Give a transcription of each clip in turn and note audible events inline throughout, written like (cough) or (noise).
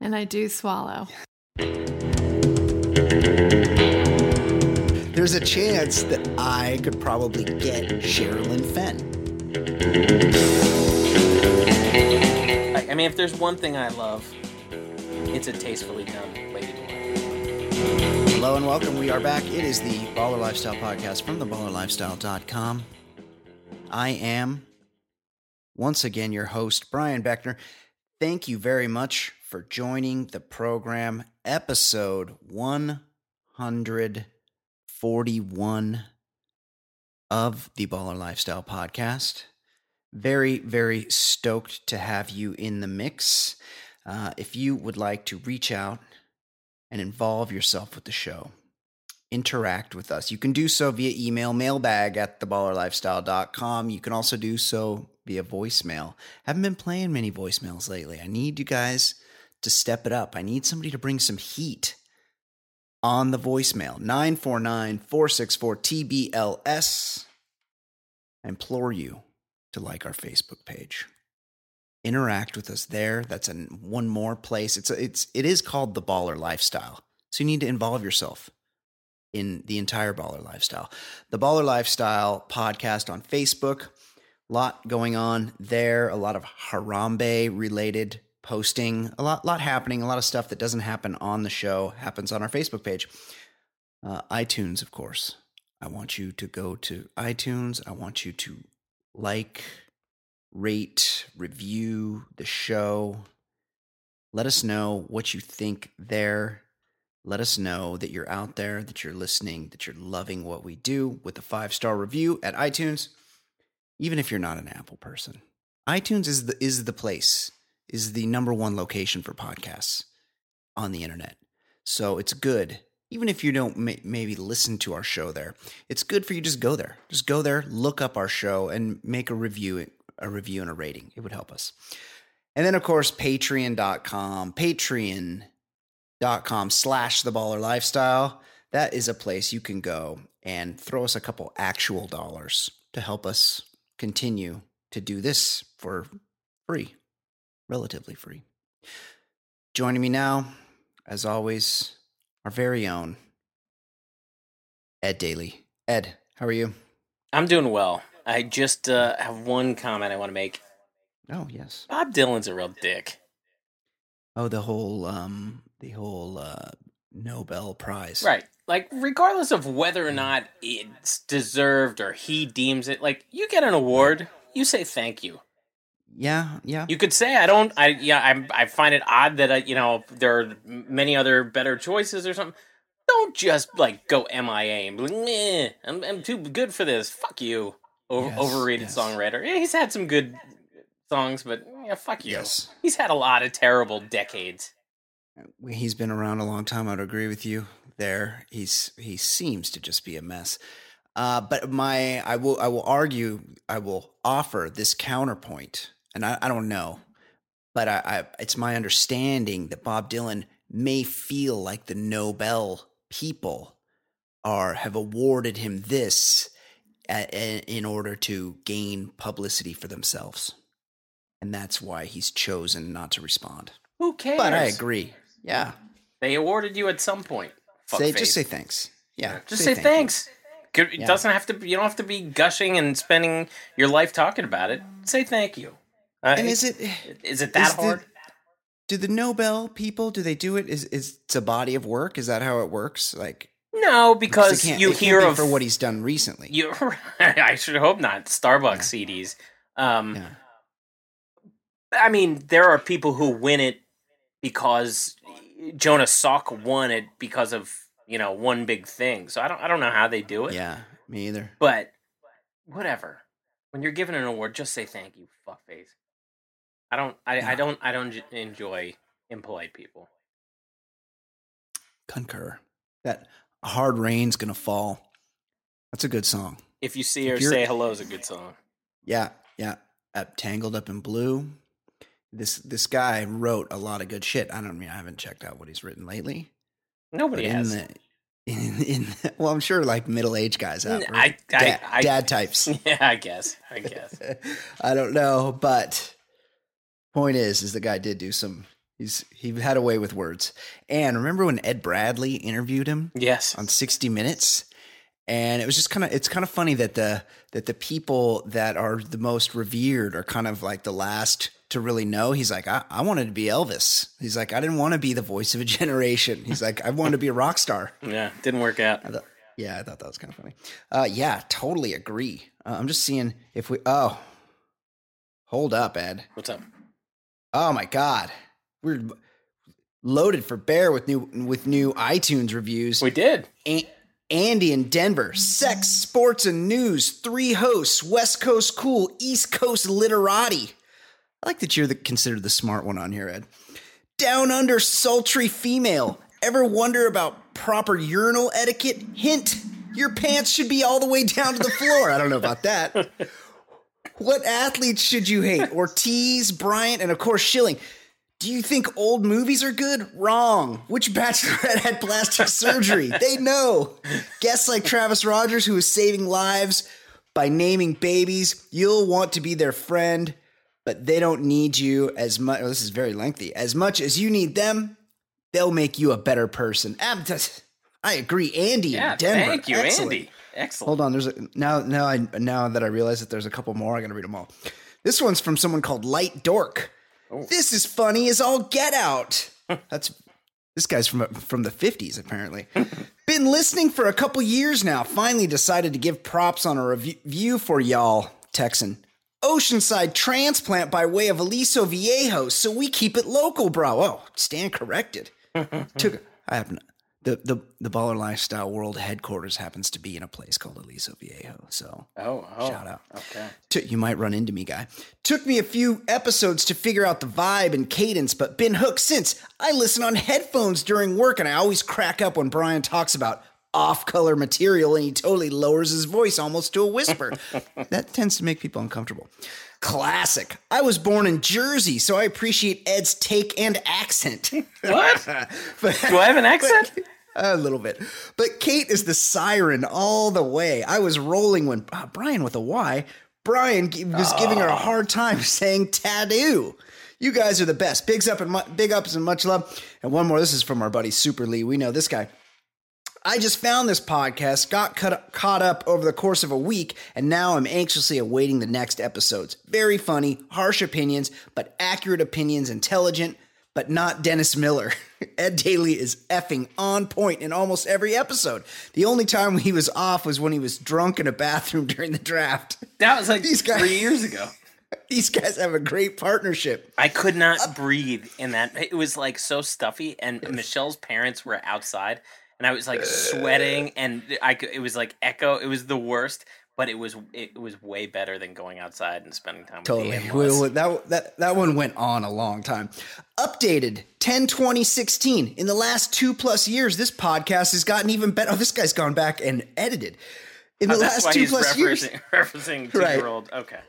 And I do swallow. There's a chance that I could probably get Sherilyn Fenn. I, I mean, if there's one thing I love, it's a tastefully done lady boy. Hello and welcome. We are back. It is the Baller Lifestyle Podcast from theballerlifestyle.com. I am once again your host, Brian Beckner. Thank you very much for joining the program, episode 141 of the Baller Lifestyle Podcast. Very, very stoked to have you in the mix. Uh, if you would like to reach out and involve yourself with the show, interact with us, you can do so via email, mailbag at theballerlifestyle.com. You can also do so via voicemail. Haven't been playing many voicemails lately. I need you guys to step it up. I need somebody to bring some heat on the voicemail 949 464 TBLS. I implore you to like our Facebook page. Interact with us there. That's an, one more place. It's a, it's it is called the Baller Lifestyle. So you need to involve yourself in the entire Baller Lifestyle. The Baller Lifestyle podcast on Facebook. A lot going on there. A lot of Harambe related posting. A lot, lot happening. A lot of stuff that doesn't happen on the show happens on our Facebook page. Uh, iTunes, of course. I want you to go to iTunes. I want you to like, rate, review the show. Let us know what you think there. Let us know that you're out there, that you're listening, that you're loving what we do with a five star review at iTunes, even if you're not an Apple person. iTunes is the is the place, is the number one location for podcasts on the internet. So it's good, even if you don't may, maybe listen to our show there. It's good for you just go there, just go there, look up our show, and make a review, a review and a rating. It would help us. And then of course, Patreon.com, Patreon dot com slash the baller lifestyle that is a place you can go and throw us a couple actual dollars to help us continue to do this for free relatively free joining me now as always our very own ed daly ed how are you I'm doing well. I just uh, have one comment I want to make. oh yes Bob Dylan's a real dick. oh the whole um the whole uh nobel prize Right. Like, regardless of whether or not it's deserved or he deems it, like, you get an award, you say thank you. Yeah yeah You could say, I don't, I, yeah, I, I find it odd that, I, you know, there are many other better choices or something. Don't just, like, go MIA and be like, "Meh, I'm, I'm too good for this. Fuck you. Over, Yes, overrated yes. songwriter. Yeah, he's had some good songs, but yeah, fuck you. yes He's had a lot of terrible decades. he's been around a long time. I'd agree with you there. He's he seems to just be a mess. Uh, but my I will I will argue I will offer this counterpoint, and I, I don't know, but I, I it's my understanding that Bob Dylan may feel like the Nobel people are have awarded him this a, a, in order to gain publicity for themselves, and that's why he's chosen not to respond. Who cares? But I agree. Yeah. They awarded you at some point. Say Fuckface. just say thanks. Yeah. Just say, thank you. thanks. Good- It Yeah. doesn't have to. Be, you don't have to be gushing and spending your life talking about it. Say thank you. Uh, And is it is it that is the- hard? do the Nobel people do they do it is is it's a body of work? Is that how it works? Like no, because can't- you hear of for what he's done recently. you. (laughs) I should hope not. Starbucks CDs. Um, Yeah. I mean, there are people who win it because Jonas Salk won it because of you know one big thing. So I don't I don't know how they do it. Yeah, me either. But whatever. When you're given an award, just say thank you, fuckface. I don't. I. I don't. I don't enjoy impolite people. Concur. That hard rain's gonna fall. That's a good song. If you see her, say hello is a good song. Yeah, yeah. Up Tangled Up in Blue. This this guy wrote a lot of good shit. I don't mean I haven't checked out what he's written lately. Nobody But in has. the in, in well, I'm sure like middle aged guys have. Or I- I- dad, I- dad types. (laughs) yeah, I guess. I guess. (laughs) I don't know, but point is, is the guy did do some He's he had a way with words. And remember when Ed Bradley interviewed him Yes. on 60 Minutes? And it was just kind of it's kind of funny that the that the people that are the most revered are kind of like the last to really know. He's like, I, I wanted to be Elvis. He's like, I didn't want to be the voice of a (laughs) generation. He's like, I wanted to be a rock star. Yeah, didn't work out. I thought, yeah, I thought that was kind of funny. Uh, yeah, totally agree. Uh, I'm just seeing if we. Oh, hold up, Ed. What's up? Oh my God, we're loaded for bear with new with new iTunes reviews. We did. A- Andy in Denver, sex, sports, and news. Three hosts: West Coast cool, East Coast literati. I like that you're the, considered the smart one on here, Ed. Down under, sultry female. Ever wonder about proper urinal etiquette? Hint: your pants should be all the way down to the floor. I don't know about that. (laughs) What athletes should you hate? Ortiz, (laughs) Bryant, and of course Schilling. Do you think old movies are good? Wrong. Which bachelorette had plastic (laughs) surgery? They know. Guests like Travis Rogers, who is saving lives by naming babies, you'll want to be their friend, but they don't need you as much. Oh, this is very lengthy. As much as you need them, they'll make you a better person. I agree. Andy Yeah, in Denver. thank you, Excellent. Andy. Excellent. Hold on, there's a, now now I now that I realize that there's a couple more, I'm gonna read them all. This one's from someone called Light Dork. Oh. This is funny as all get out. That's this guy's from from the 50s apparently. (laughs) Been listening for a couple years now. Finally decided to give props on a review for y'all, Texan. Oceanside transplant by way of Aliso Viejo, so we keep it local, bro. Oh, stand corrected. (laughs) Took I happen the the the baller lifestyle world headquarters happens to be in a place called Aliso Viejo. So oh, oh, Shout out. Okay. Took- you might run into me, guy. Took me a few episodes to figure out the vibe and cadence, but been hooked since. I listen on headphones during work, and I always crack up when Brian talks about off-color material, and he totally lowers his voice almost to a whisper. (laughs) that tends to make people uncomfortable. Classic. I was born in Jersey, so I appreciate Ed's take and accent. (laughs) What? (laughs) But- Do I have an accent? (laughs) a little bit. But Kate is the siren all the way. I was rolling when uh, Brian with a Y, Brian was giving her a hard time saying tattoo. You guys are the best. Bigs up and mu- big ups and much love. And one more. This is from our buddy Super Lee. We know this guy. I just found this podcast, got cut, caught up over the course of a week, and now I'm anxiously awaiting the next episodes. Very funny, harsh opinions, but accurate opinions, intelligent, but not Dennis Miller. (laughs) Ed Daly is effing on point in almost every episode. The only time he was off was when he was drunk in a bathroom (laughs) during the draft. That was like These guys- three years ago. (laughs) These guys have a great partnership. I could not breathe in that. It was like so stuffy, and Michelle's parents were outside, and I was like sweating, and I could, it was like echo. It was the worst, but it was it was way better than going outside and spending time with Totally. the We- we- that, that, that one went on a long time. Updated 10 2016. In the last two plus years, this podcast has gotten even better. Oh, this guy's gone back and edited. In oh, the Oh, last two plus years, referencing, two year old. Okay.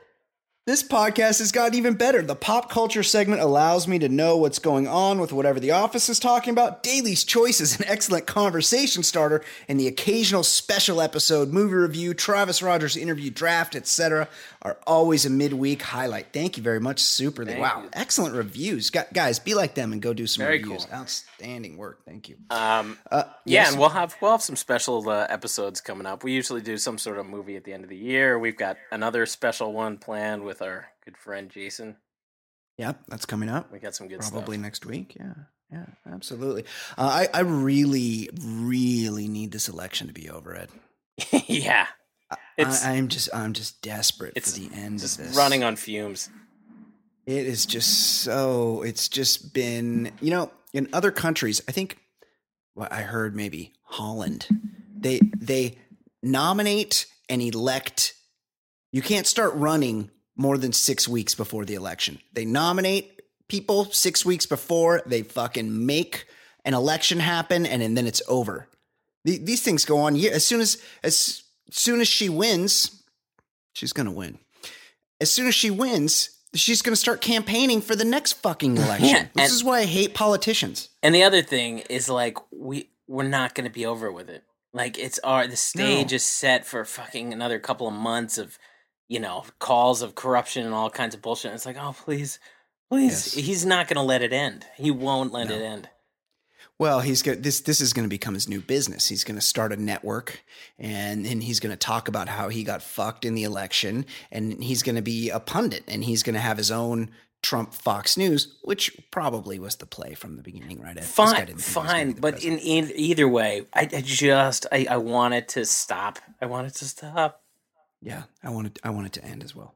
This podcast has gotten even better. The pop culture segment allows me to know what's going on with whatever the office is talking about. Daly's Choice is an excellent conversation starter, and the occasional special episode, movie review, Travis Rogers interview, draft, etc., are always a midweek highlight. Thank you very much, Super. Thank wow, you. excellent reviews, guys. Be like them and go do some Very reviews. cool. Outstanding work. Thank you. Um, Uh, yeah, yes. and we'll have we'll have some special uh, episodes coming up. We usually do some sort of movie at the end of the year. We've got another special one planned with our good friend Jason. Yep, that's coming up. We got some good Probably stuff. next week. Yeah, yeah, absolutely. Uh, I, I really, really need this election to be over, Ed. (laughs) yeah, it's I, I'm just, I'm just desperate it's for the end just of this. running on fumes. It is just so. It's just been, you know, in other countries. I think what I heard maybe Holland. They they nominate and elect. You can't start running more than six weeks before the election. They nominate people six weeks before. They fucking make an election happen, and, and then it's over. The- These things go on. year- As soon as as soon as she wins, she's gonna win. As soon as she wins, she's gonna start campaigning for the next fucking election. Yeah, this and- is why I hate politicians. And the other thing is like we we're not going to be over with it. Like it's our the stage No. is set for fucking another couple of months of you know calls of corruption and all kinds of bullshit. It's like oh please, Please, Yes. he's not going to let it end. He won't let No. it end. Well, he's got this. This is going to become his new business. He's going to start a network, and and he's going to talk about how he got fucked in the election, and he's going to be a pundit, and he's going to have his own Trump Fox News, which probably was the play from the beginning, right? Ed? Fine, didn't think he was gonna fine. But in, in either way, I, I just I, I want it to stop. I want it to stop. Yeah, I wanted I want it to end as well.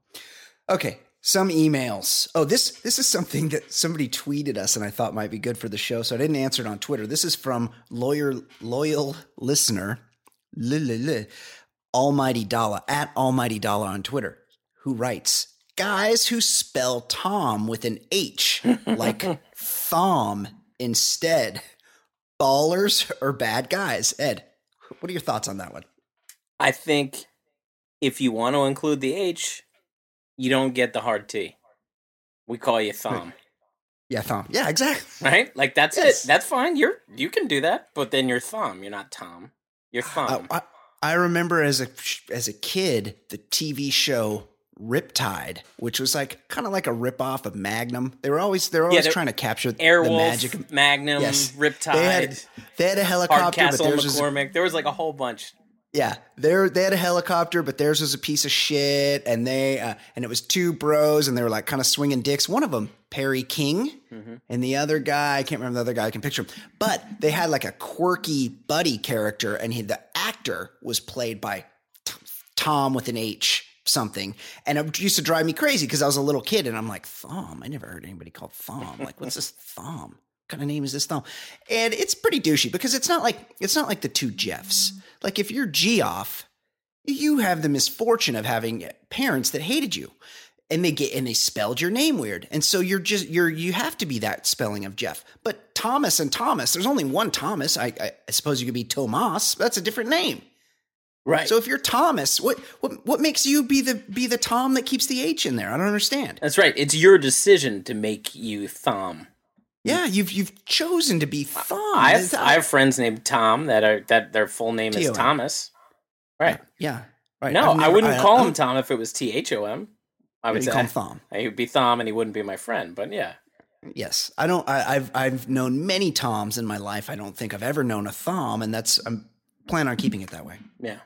Okay, some emails. Oh, this this is something that somebody tweeted us and I thought might be good for the show, so I didn't answer it on Twitter. This is from lawyer loyal listener, li- li- li, Almighty Dollar at Almighty Dollar on Twitter, who writes, "Guys who spell Tom with an H, (laughs) like thom instead, ballers or bad guys." Ed, what are your thoughts on that one? I think if you want to include the H, you don't get the hard T. We call you thumb, Yeah, thom. Yeah, exactly. right? Like that's Yes. it. That's fine. You're you can do that, but then you're thumb. You're not Tom. You're thumb. I, I, I remember as a as a kid the TV show Riptide, which was like kind of like a ripoff of Magnum. They were always they were always they're- trying to capture the Airwolf, magic. of- Magnum, Yes. Riptide, They had they had a helicopter, but Hardcastle, theirs was McCormick. There was like a whole bunch. Yeah. They they had a helicopter, but theirs was a piece of shit. And they uh, and it was two bros, and they were like kind of swinging dicks. One of them Perry King, Mhm. and the other guy I can't remember the other guy. I can picture him, but they had like a quirky buddy character, and he the actor was played by T- Tom with an H something, and it used to drive me crazy because I was a little kid, and I'm like Thom. I never heard anybody called Thom. Like, what's this (laughs) Thom? What kind of name is this Thom? And it's pretty douchey because it's not like it's not like the two Jeffs. Like if you're Geoff, you have the misfortune of having parents that hated you and they get and they spelled your name weird. And so you're just you're you have to be that spelling of jeff. But thomas and thomas there's only one thomas. I, I, I suppose you could be tomas. That's a different name. Right. so if you're thomas what what what makes you be the be the tom that keeps the h in there? I don't understand. That's right. It's your decision to make you thumb. Yeah you've you've chosen to be thom I have, I have friends named Tom that are that their full name is Thomas. Right. yeah right No, I've I wouldn't call him I'm- Tom if it was T H O M. I would say call him thom he would be Thom and he wouldn't be my friend. But yeah, Yes, I don't. I, I've I've known many Toms in my life. I don't think I've ever known a Thom, and that's I'm planning on keeping it that way. yeah.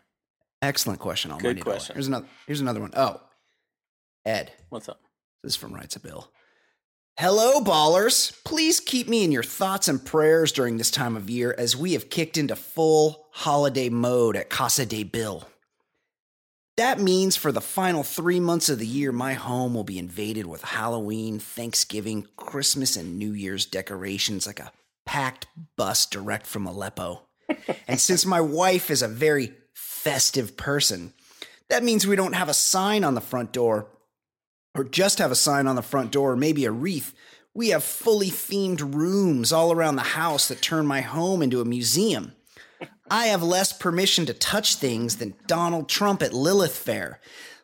Excellent question. Almighty Dollar. question. Here's another. Here's another one. Oh, Ed, What's up? this is from Writes a Bill. Hello, ballers. Please keep me in your thoughts and prayers during this time of year as we have kicked into full holiday mode at Casa de Bill. That means for the final three months of the year, my home will be invaded with Halloween, Thanksgiving, Christmas, and New Year's decorations like a packed bus direct from Aleppo. (laughs) and since my wife is a very festive person, that means we don't have a sign on the front door or just have a sign on the front door or maybe a wreath. We have fully themed rooms all around the house that turn my home into a museum. I have less permission to touch things than Donald Trump at Lilith Fair.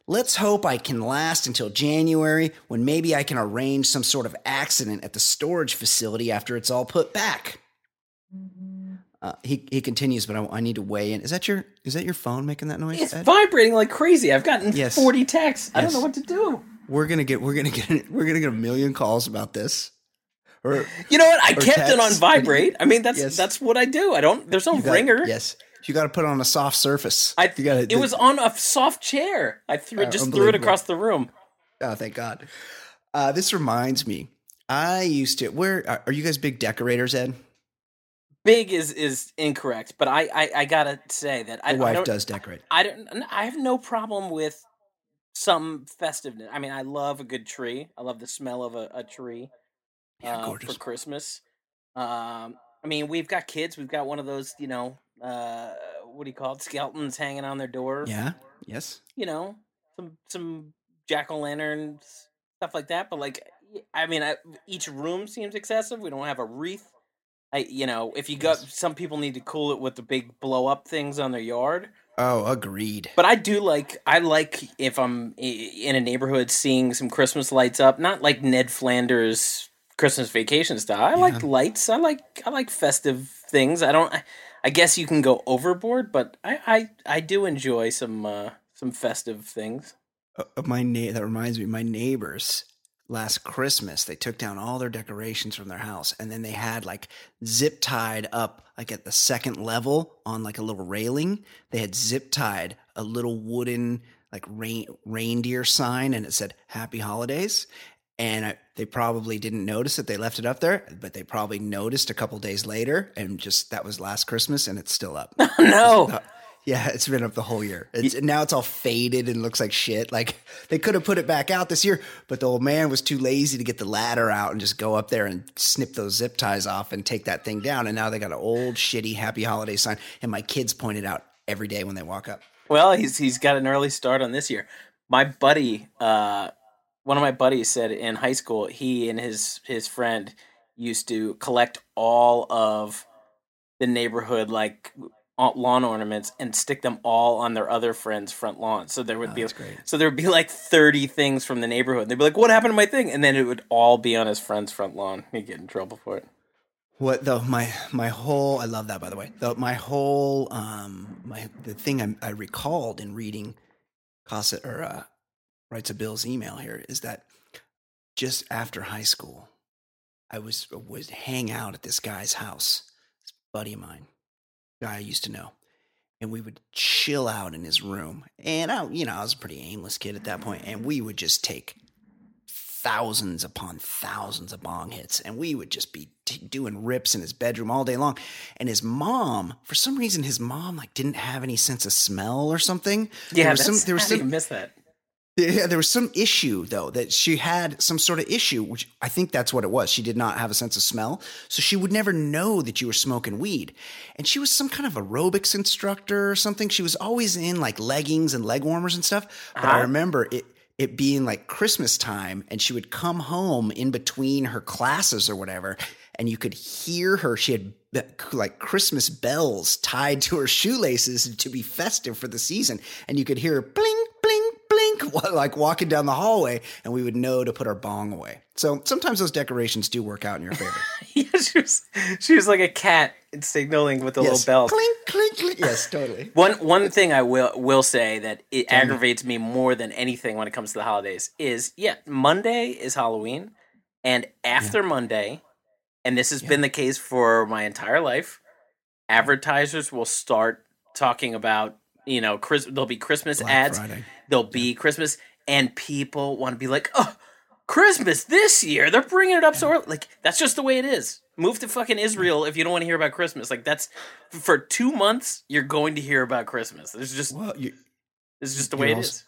Let's hope I can last until January when maybe I can arrange some sort of accident at the storage facility after it's all put back. Uh, he he continues, but I, I need to weigh in. Is that your is that your phone making that noise? It's Ed? vibrating like crazy. I've gotten Yes. forty texts. I don't know what to do. We're gonna get we're gonna get (laughs) we're gonna get a million calls about this. Or You know what? I kept it on (laughs) vibrate. I mean, that's Yes. that's what I do. I don't. There's no got- ringer. Yes, you got to put it on a soft surface. I. you got it was on a soft chair. I threw Uh. Just threw it across the room. Oh, thank God. Uh, this reminds me. I used to. Where are you guys? Big decorators, Ed? Big is is incorrect, but I I, I gotta say that I, My I wife don't. does decorate. I don't. I have no problem with some festiveness. I mean, I love a good tree. I love the smell of a, a tree Yeah, uh, for Christmas. Um, I mean, we've got kids. We've got one of those, you know, uh, what do you call it? Skeletons hanging on their door. Yeah. Yes. You know, some some jack o' lanterns stuff like that. But like, I mean, I, each room seems excessive. We don't have a wreath. I, you know, if you got Yes. some people need to cool it with the big blow up things on their yard. Oh, agreed. But I do like I like if I'm in a neighborhood seeing some Christmas lights up, not like Ned Flanders Christmas vacation style. I like lights. I like I like festive things. I don't. I, I guess you can go overboard, but I I, I do enjoy some uh, some festive things. Uh, uh, my na- that reminds me. My neighbors last Christmas, they took down all their decorations from their house and then they had like zip tied up like at the second level on like a little railing. They had zip tied a little wooden like rain, reindeer sign and it said happy holidays. And I, they probably didn't notice that they left it up there, but they probably noticed a couple days later and just that was last Christmas and it's still up. (laughs) Oh, no. Uh, Yeah, (laughs) it's been up the whole year. It's, now it's all faded and looks like shit. Like (laughs) they could have put it back out this year, but the old man was too lazy to get the ladder out and just go up there and snip those zip ties off and take that thing down. And now they got an old shitty happy holiday sign. And my kids point it out every day when they walk up. Well, he's he's got an early start on this year. My buddy, uh, one of my buddies said in high school, he and his his friend used to collect all of the neighborhood like lawn ornaments and stick them all on their other friends' front lawn. So there would Oh, be so there would be like thirty things from the neighborhood. They'd be like, "What happened to my thing?" And then it would all be on his friend's front lawn. He'd get in trouble for it. What though? My my whole I love that by the way. Though my whole um my the thing I, I recalled in reading Casa or uh, writes a Bill's email here is that just after high school, I was was hang out at this guy's house, this buddy of mine, guy I used to know, and we would chill out in his room. And I, you know, I was a pretty aimless kid at that point, and we would just take thousands upon thousands of bong hits, and we would just be t- doing rips in his bedroom all day long. And his mom, for some reason, his mom like didn't have any sense of smell or something. Yeah, there was that's, some there was how do you some miss that. Yeah, there was some issue though that she had some sort of issue, which I think that's what it was. She did not have a sense of smell, so she would never know that you were smoking weed. And she was some kind of aerobics instructor or something. She was always in like leggings and leg warmers and stuff. But I Uh-huh. remember it it being like Christmas time, and she would come home in between her classes or whatever, and you could hear her. She had like Christmas bells tied to her (laughs) shoelaces to be festive for the season, and you could hear her blink, blink, (laughs) like walking down the hallway, and we would know to put our bong away. So sometimes those decorations do work out in your favor. (laughs) yeah, she was she was like a cat signaling with a yes, little bell. clink, clink, clink. Yes, totally. (laughs) One one thing I will will say that it aggravates me more than anything when it comes to the holidays is yeah, Monday is Halloween, and after Monday, and this has been the case for my entire life, advertisers will start talking about you know Chris. There'll be Christmas Black ads. Friday. There'll be Christmas, and people want to be like, oh. Christmas this year, they're bringing it up so early. Like that's just the way it is. Move to fucking Israel if you don't want to hear about Christmas. Like that's for two months, you're going to hear about Christmas. There's just Well, is just the way it also- is.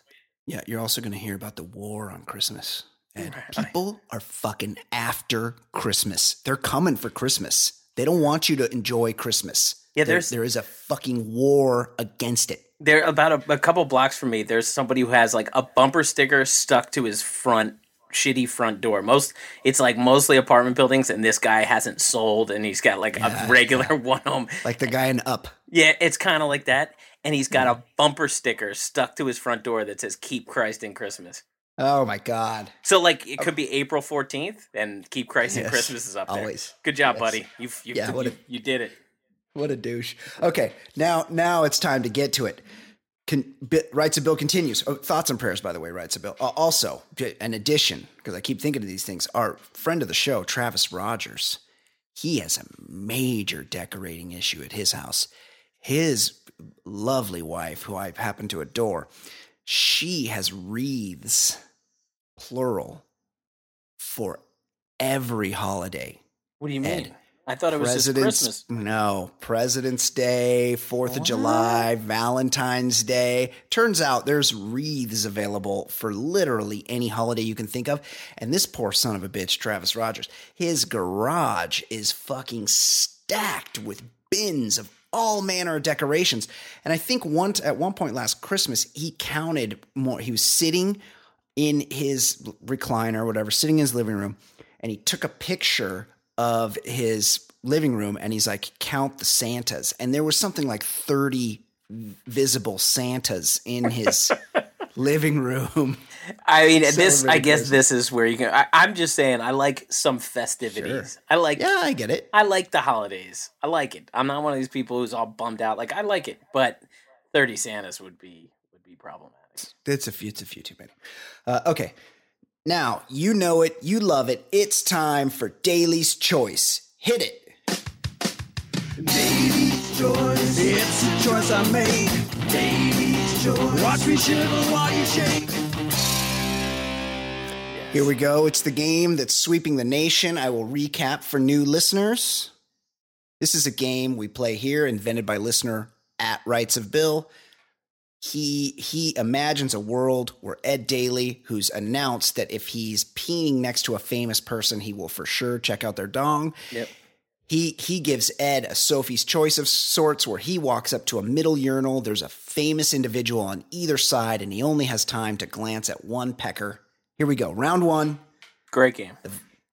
Yeah, you're also going to hear about the war on Christmas. And Right. people are fucking after Christmas. They're coming for Christmas. They don't want you to enjoy Christmas. Yeah, There- there's- there is a fucking war against it. There about a, a couple blocks from me, there's somebody who has like a bumper sticker stuck to his front shitty front door. Most it's like mostly apartment buildings, and this guy hasn't sold, and he's got like Yeah, a regular (laughs) one home. Like the guy in Up. Yeah, it's kind of like that. And he's got a bumper sticker stuck to his front door that says "Keep Christ in Christmas." Oh my God. So like it oh. could be April fourteenth, and "Keep Christ in Yes, Christmas" is up there. always. Good job, Yes. buddy. You you Yeah, what you, you did it. What a douche. Okay, now now it's time to get to it. Con, bit, writes a bill continues. Oh, thoughts and prayers, by the way, writes a bill. Uh, also, an addition, because I keep thinking of these things. Our friend of the show, Travis Rogers, he has a major decorating issue at his house. His lovely wife, who I happen to adore, she has wreaths, plural, for every holiday. What do you mean? Ed, I thought it was just Christmas. No, President's Day, Fourth of July, Valentine's Day. Turns out there's wreaths available for literally any holiday you can think of. And this poor son of a bitch, Travis Rogers, his garage is fucking stacked with bins of all manner of decorations. And I think once at one point last Christmas, he counted more. He was sitting in his recliner or whatever, sitting in his living room, and he took a picture of his living room and he's like, count the Santas. And there was something like 30 visible Santas in his (laughs) living room. I mean, this. I guess this is where you can. I, I'm just saying. I like some festivities. I like. Yeah, I get it. I like the holidays. I like it. I'm not one of these people who's all bummed out. Like I like it, but 30 Santas would be would be problematic. It's a few, it's a few too many. Uh, okay. Now, you know it, you love it. It's time for Daly's Choice. Hit it. Daly's choice. It's a choice I made. Daly's choice. Watch me shiver while you shake. Here we go. It's the game that's sweeping the nation. I will recap for new listeners. This is a game we play here, invented by listener at Writes a Bill. He he imagines a world where Ed Daly, who's announced that if he's peeing next to a famous person, he will for sure check out their dong. Yep. He he gives Ed a Sophie's choice of sorts where he walks up to a middle urinal. There's a famous individual on either side, and he only has time to glance at one pecker. Here we go. Round one, Great game.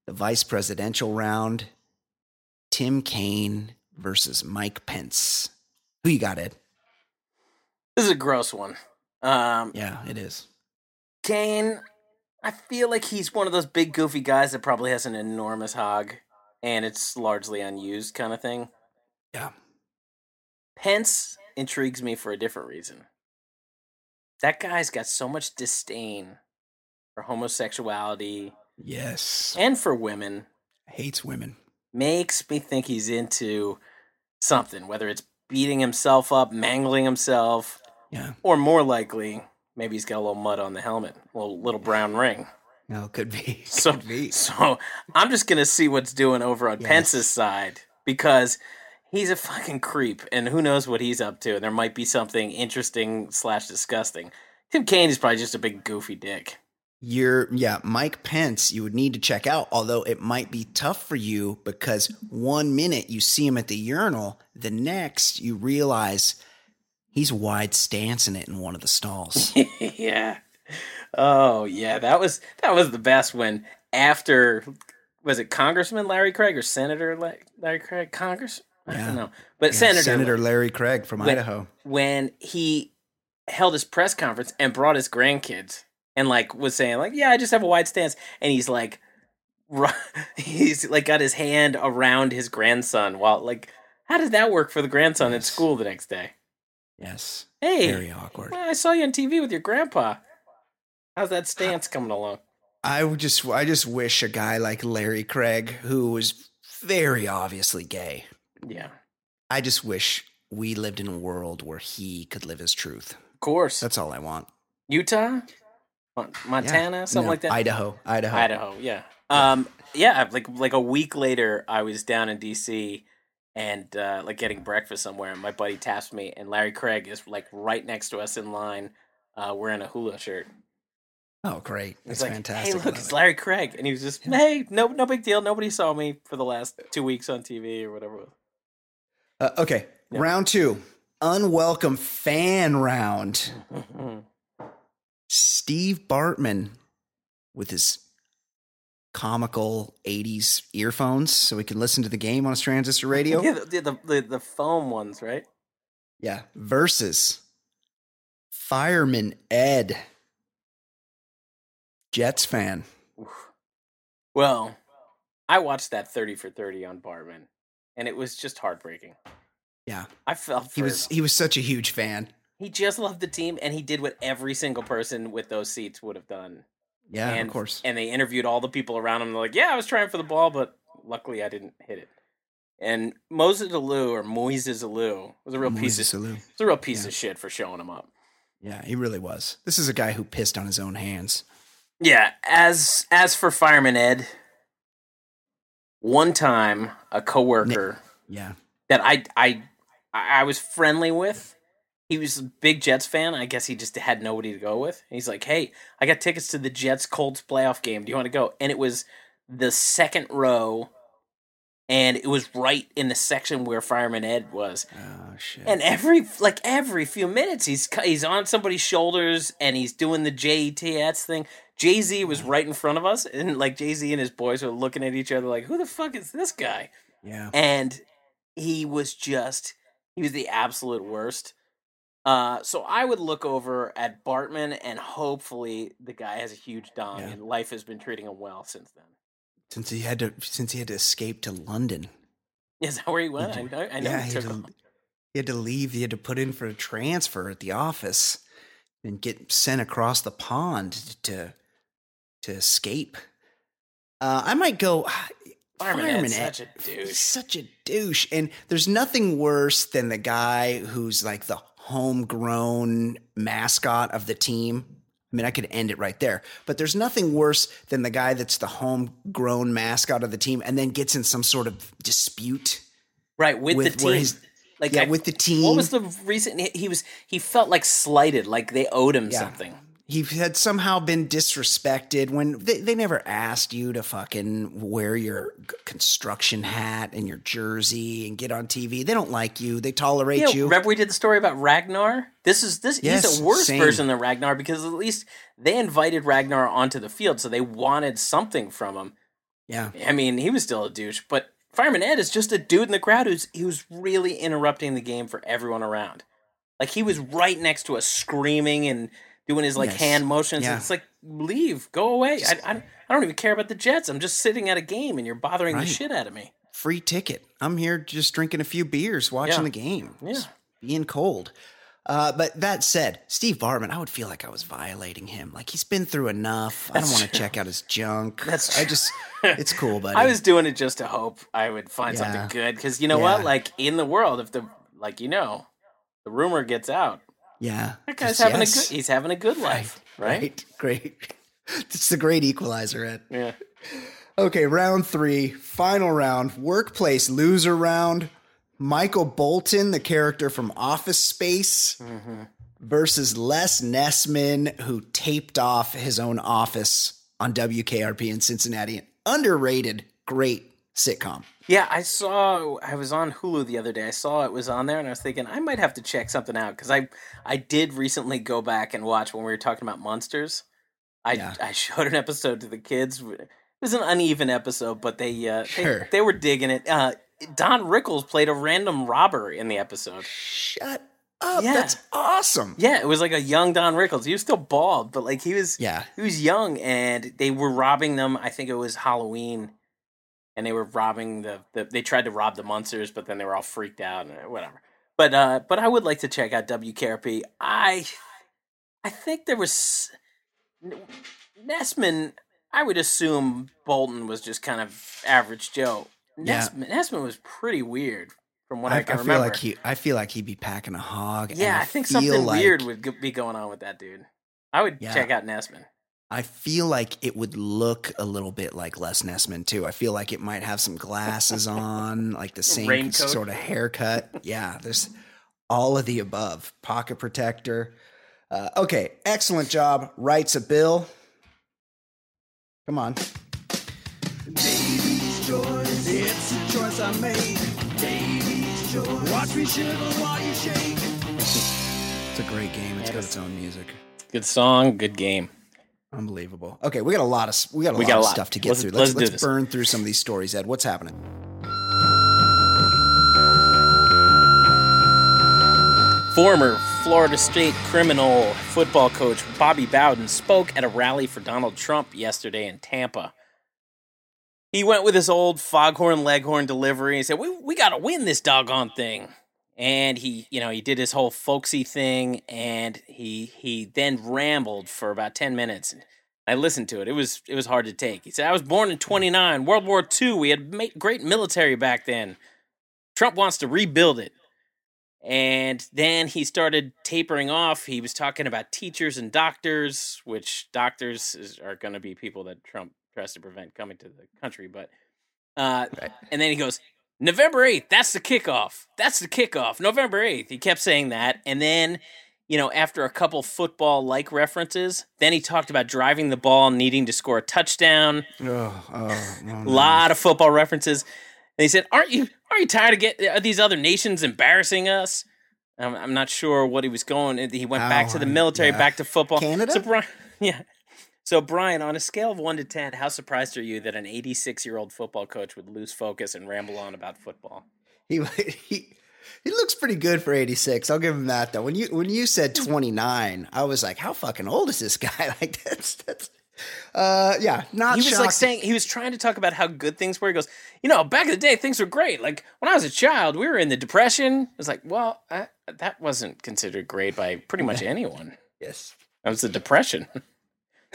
the vice presidential round. Tim Kaine versus Mike Pence. Who you got, Ed? This is a gross one. Um, Yeah, it is. Kaine, I feel like he's one of those big goofy guys that probably has an enormous hog, and it's largely unused kind of thing. Yeah. Pence intrigues me for a different reason. That guy's got so much disdain for homosexuality Yes. and for women. Hates women. Makes me think he's into something, whether it's beating himself up, mangling himself, Yeah. or more likely, maybe he's got a little mud on the helmet, a little, little brown ring. No, could be. (laughs) So, Could be. so I'm just gonna see what's doing over on Yes. Pence's side because he's a fucking creep, and who knows what he's up to. And there might be something interesting slash disgusting. Tim Kaine is probably just a big goofy dick. You're yeah, Mike Pence, you would need to check out, although it might be tough for you because one minute you see him at the urinal, the next you realize he's wide stancing it in one of the stalls. (laughs) yeah. Oh yeah, that was that was the best when after was it Congressman Larry Craig or Senator Larry Craig? Congress? I Yeah. don't know, but Yeah, Senator Senator Larry Craig from When- Idaho. when he held his press conference and brought his grandkids and like was saying like yeah i just have a wide stance and he's like (laughs) he's like got his hand around his grandson while like how does that work for the grandson at school the next day Yes. hey Very awkward. i saw you on tv with your grandpa how's that stance coming along I would just I just wish a guy like Larry Craig, who was very obviously gay. yeah I just wish we lived in a world where he could live his truth. of course That's all I want. utah montana Yeah. something No, like that Idaho. Idaho. Idaho, yeah. Um, yeah, like like a week later, I was down in DC and uh, like getting breakfast somewhere, and my buddy taps me, and Larry Craig is like right next to us in line, uh, wearing a hula shirt. Oh, great. That's like, fantastic. "Hey, look, it's it. Larry Craig," and he was just, "Hey, no, no big deal. Nobody saw me for the last two weeks on TV or whatever." Uh, okay, Yeah. round two. Unwelcome fan round. Steve Bartman with his comical 80s earphones so we can listen to the game on a transistor radio. yeah, the, the the foam ones, right? Yeah. Versus Fireman Ed. Jets fan. Well, I watched that thirty for thirty on Bartman, and it was just heartbreaking. Yeah. I felt He was he was such a huge fan. He just loved the team, and he did what every single person with those seats would have done. Yeah, and, of course. And they interviewed all the people around him. They're like, "Yeah, I was trying for the ball, but luckily I didn't hit it." And Moses Alou or Moises Alou was a real piece of Alou. was a real piece Yeah. of shit for showing him up. Yeah, he really was. This is a guy who pissed on his own hands. Yeah. As as for Fireman Ed, one time a coworker Yeah. that I I I was friendly with. He was a big Jets fan. I guess he just had nobody to go with. And he's like, "Hey, I got tickets to the Jets Colts playoff game. Do you want to go?" And it was the second row, and it was right in the section where Fireman Ed was. Oh shit. And every like every few minutes, he's he's on somebody's shoulders and he's doing the JETS thing. Jay Z was right in front of us, and like Jay Z and his boys were looking at each other like, "Who the fuck is this guy?" yeah. and he was just he was the absolute worst. Uh, so I would look over at Bartman, and hopefully the guy has a huge dong, Yeah. and life has been treating him well since then. Since he had to since he had to escape to London. Is that where he went? I did- know. I know yeah, he he took had, to, he had to leave. He had to put in for a transfer at the office and get sent across the pond to to escape. Uh, I might go. Fireman Fireman Ed's Ed- such a douche. such a douche, and there's nothing worse than the guy who's like the homegrown mascot of the team. I mean, I could end it right there, but there's nothing worse than the guy that's the homegrown mascot of the team and then gets in some sort of dispute Right with, with the team. like yeah I- with the team. What was the reason he, he was? He felt like slighted, like they owed him Yeah. something. He had somehow been disrespected when they, they never asked you to fucking wear your construction hat and your jersey and get on TV. They don't like you. They tolerate Yeah, you. remember we did the story about Ragnar? This is this Yes, he's a worse same. version than Ragnar because at least they invited Ragnar onto the field, so they wanted something from him. yeah. I mean, he was still a douche, but Fireman Ed is just a dude in the crowd who's he was really interrupting the game for everyone around. Like he was right next to us, screaming and doing his like Yes. hand motions. Yeah. It's like leave, go away. I, I, I don't even care about the Jets. I'm just sitting at a game, and you're bothering Right. the shit out of me. Free ticket. I'm here just drinking a few beers, watching Yeah. the game. Yeah. Just being cold. Uh, but that said, Steve Bartman, I would feel like I was violating him. Like he's been through enough. I don't want to check out his junk. That's I just, (laughs) it's cool, buddy. I was doing it just to hope I would find Yeah. something good because you know Yeah. what? Like in the world, if the like you know, the rumor gets out, yeah. that guy's having yes. a good. He's having a good life, right? Right. Great. (laughs) It's the great equalizer, Ed. Yeah. Okay, round three, final round, workplace loser round. Michael Bolton, the character from Office Space, mm-hmm. versus Les Nessman, who taped off his own office on WKRP in Cincinnati. An underrated, great sitcom. Yeah, I saw. I was on Hulu the other day. I saw it was on there, and I was thinking I might have to check something out because I I did recently go back and watch when we were talking about monsters. I Yeah. I showed an episode to the kids. It was an uneven episode, but they uh Sure. they, they were digging it. Uh, Don Rickles played a random robber in the episode. Shut up. Yeah. That's awesome. Yeah, it was like a young Don Rickles. He was still bald, but like he was Yeah. he was young and they were robbing them. I think it was Halloween. And they were robbing the, the they tried to rob the Munsters, but then they were all freaked out and whatever. But uh but I would like to check out WKRP. I I think there was Nessman I would assume Bolton was just kind of average Joe. Yeah. Nessman, Nessman was pretty weird from what I, I, I can feel remember. like he I feel like he'd be packing a hog. and yeah, I think something like- weird would be going on with that dude. I would Yeah. check out Nessman. I feel like it would look a little bit like Les Nessman too. I feel like it might have some glasses (laughs) on, like the same Raincoat. sort of haircut. Yeah, there's all of the above. Pocket protector. Uh, okay, excellent job. Writes a bill. Come on. Daly's choice, it's a choice I made. Daly's choice. Watch me shiver while you shake. It's a great game. It's got its own music. Good song, good game. Unbelievable. Okay, we got a lot of we got a We lot got a of stuff to get Let's- through. let's Let's do let's burn through some of these stories. Ed, what's happening? Former Florida State criminal football coach Bobby Bowden spoke at a rally for Donald Trump yesterday in Tampa. He went with his old foghorn leghorn delivery and said, "We we got to win this doggone thing." And he, you know, he did his whole folksy thing and he he then rambled for about 10 minutes. I listened to it. It was it was hard to take. He said, "I was born in 29, World War II. We had great military back then. Trump wants to rebuild it." And then he started tapering off. He was talking about teachers and doctors, which doctors is, are going to be people that Trump tries to prevent coming to the country. But, uh, Right. and then he goes, November 8th, that's the kickoff. That's the kickoff. November 8th. He kept saying that. And then, you know, after a couple football like references, then he talked about driving the ball, needing to score a touchdown Oh, oh, no, a no. (laughs) lot of football references. And he said, "Aren't you aren't you tired of get are these other nations embarrassing us?" I'm, I'm not sure what he was going. He went back to the Oh, military, yeah. back to football. Canada? So Brian, (laughs) yeah. So Brian, on a scale of one to ten, how surprised are you that an 86 year old football coach would lose focus and ramble on about football? He (laughs) he he looks pretty good for 86. I'll give him that though. When you when you said 29, I was like, how fucking old is this (laughs) guy? Like that's that's uh yeah, not He was like saying he was trying to talk about how good things were. He goes, you know, back in the day, things were great. Like when I was a child, we were in the depression. It's like, well, I, that wasn't considered great by pretty much (laughs) anyone. yes. That was the depression.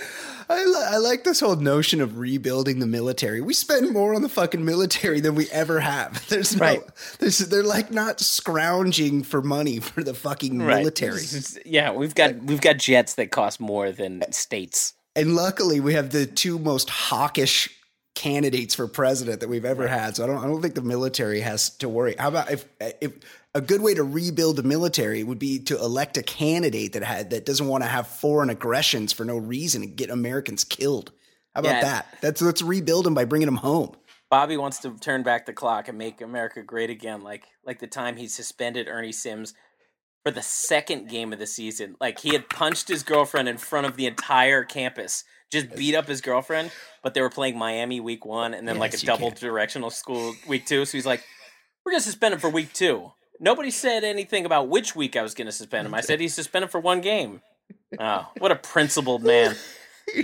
(laughs) I, li- I like this whole notion of rebuilding the military. We spend more on the fucking military than we ever have. (laughs) There's no, Right. there's, they're like not scrounging for money (laughs) for the fucking military. This Yeah, we've got we've got jets that cost more than states. And luckily, we have the two most hawkish candidates for president that we've ever had. So I don't, I don't think the military has to worry. How about if, if a good way to rebuild the military would be to elect a candidate that had that doesn't want to have foreign aggressions for no reason and get Americans killed. How about Yeah. that? That's let's rebuild them by bringing them home. Bobby wants to turn back the clock and make America great again, like like the time he suspended Ernie Sims for the second game of the season. Like he had punched his girlfriend in front of the entire campus, just beat up his girlfriend. But they were playing Miami week one, and then like a double can't. directional school week two. So he's like, "We're gonna suspend him for week two. Nobody said anything about which week I was gonna suspend him. I said he's suspended for one game. Oh, what a principled man!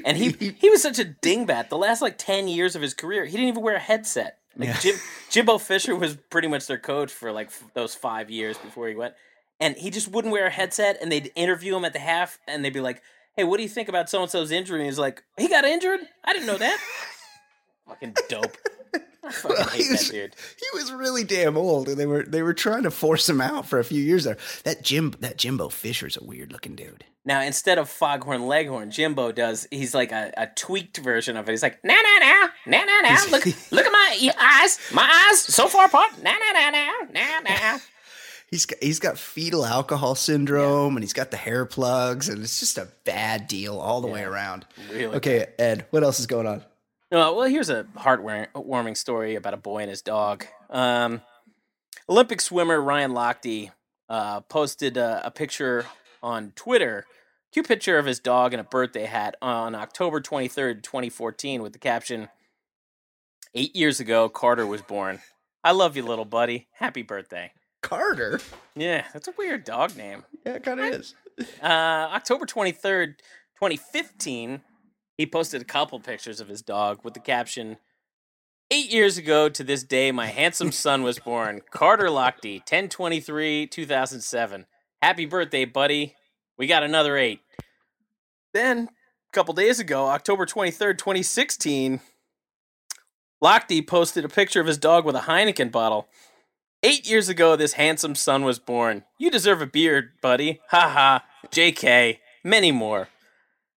And he he was such a dingbat. The last like ten years of his career, he didn't even wear a headset. Like Yeah. Jim, Jimbo Fisher was pretty much their coach for like f- those five years before he went, and he just wouldn't wear a headset. And they'd interview him at the half, and they'd be like, "Hey, what do you think about so and so's injury?" And he's like, "He got injured? I didn't know that." (laughs) Fucking dope. I fucking (laughs) hate he was- that dude. He was really damn old, and they were they were trying to force him out for a few years there. That Jim that Jimbo Fisher's a weird looking dude. Now instead of Foghorn Leghorn, Jimbo does. He's like a, a tweaked version of it. He's like, "Nah, nah, nah, nah, nah, nah. Look, (laughs) look at my eyes. My eyes so far apart. Nah, nah, nah, nah, nah, nah." (laughs) He's got, he's got fetal alcohol syndrome and he's got the hair plugs and it's just a bad deal all the way around. Really Okay, Ed, what else is going on? Uh, well, here's a heartwarming story about a boy and his dog. Um, Olympic swimmer Ryan Lochte uh, posted a, a picture on Twitter, cute picture of his dog in a birthday hat on October 23rd, 2014, with the caption, Eight years ago, Carter was born. I love you, little buddy. Happy birthday. Carter? Yeah, that's a weird dog name. Yeah, it kind of is. (laughs) Uh, October 23rd, 2015, he posted a couple pictures of his dog with the caption Eight years ago to this day, my handsome (laughs) son was born. Carter Lochte, 1023 2007. Happy birthday, buddy. We got another eight. Then, a couple days ago, October 23rd, 2016, Lochte posted a picture of his dog with a Heineken bottle. Eight years ago, this handsome son was born. You deserve a beard, buddy. Ha ha. JK. Many more.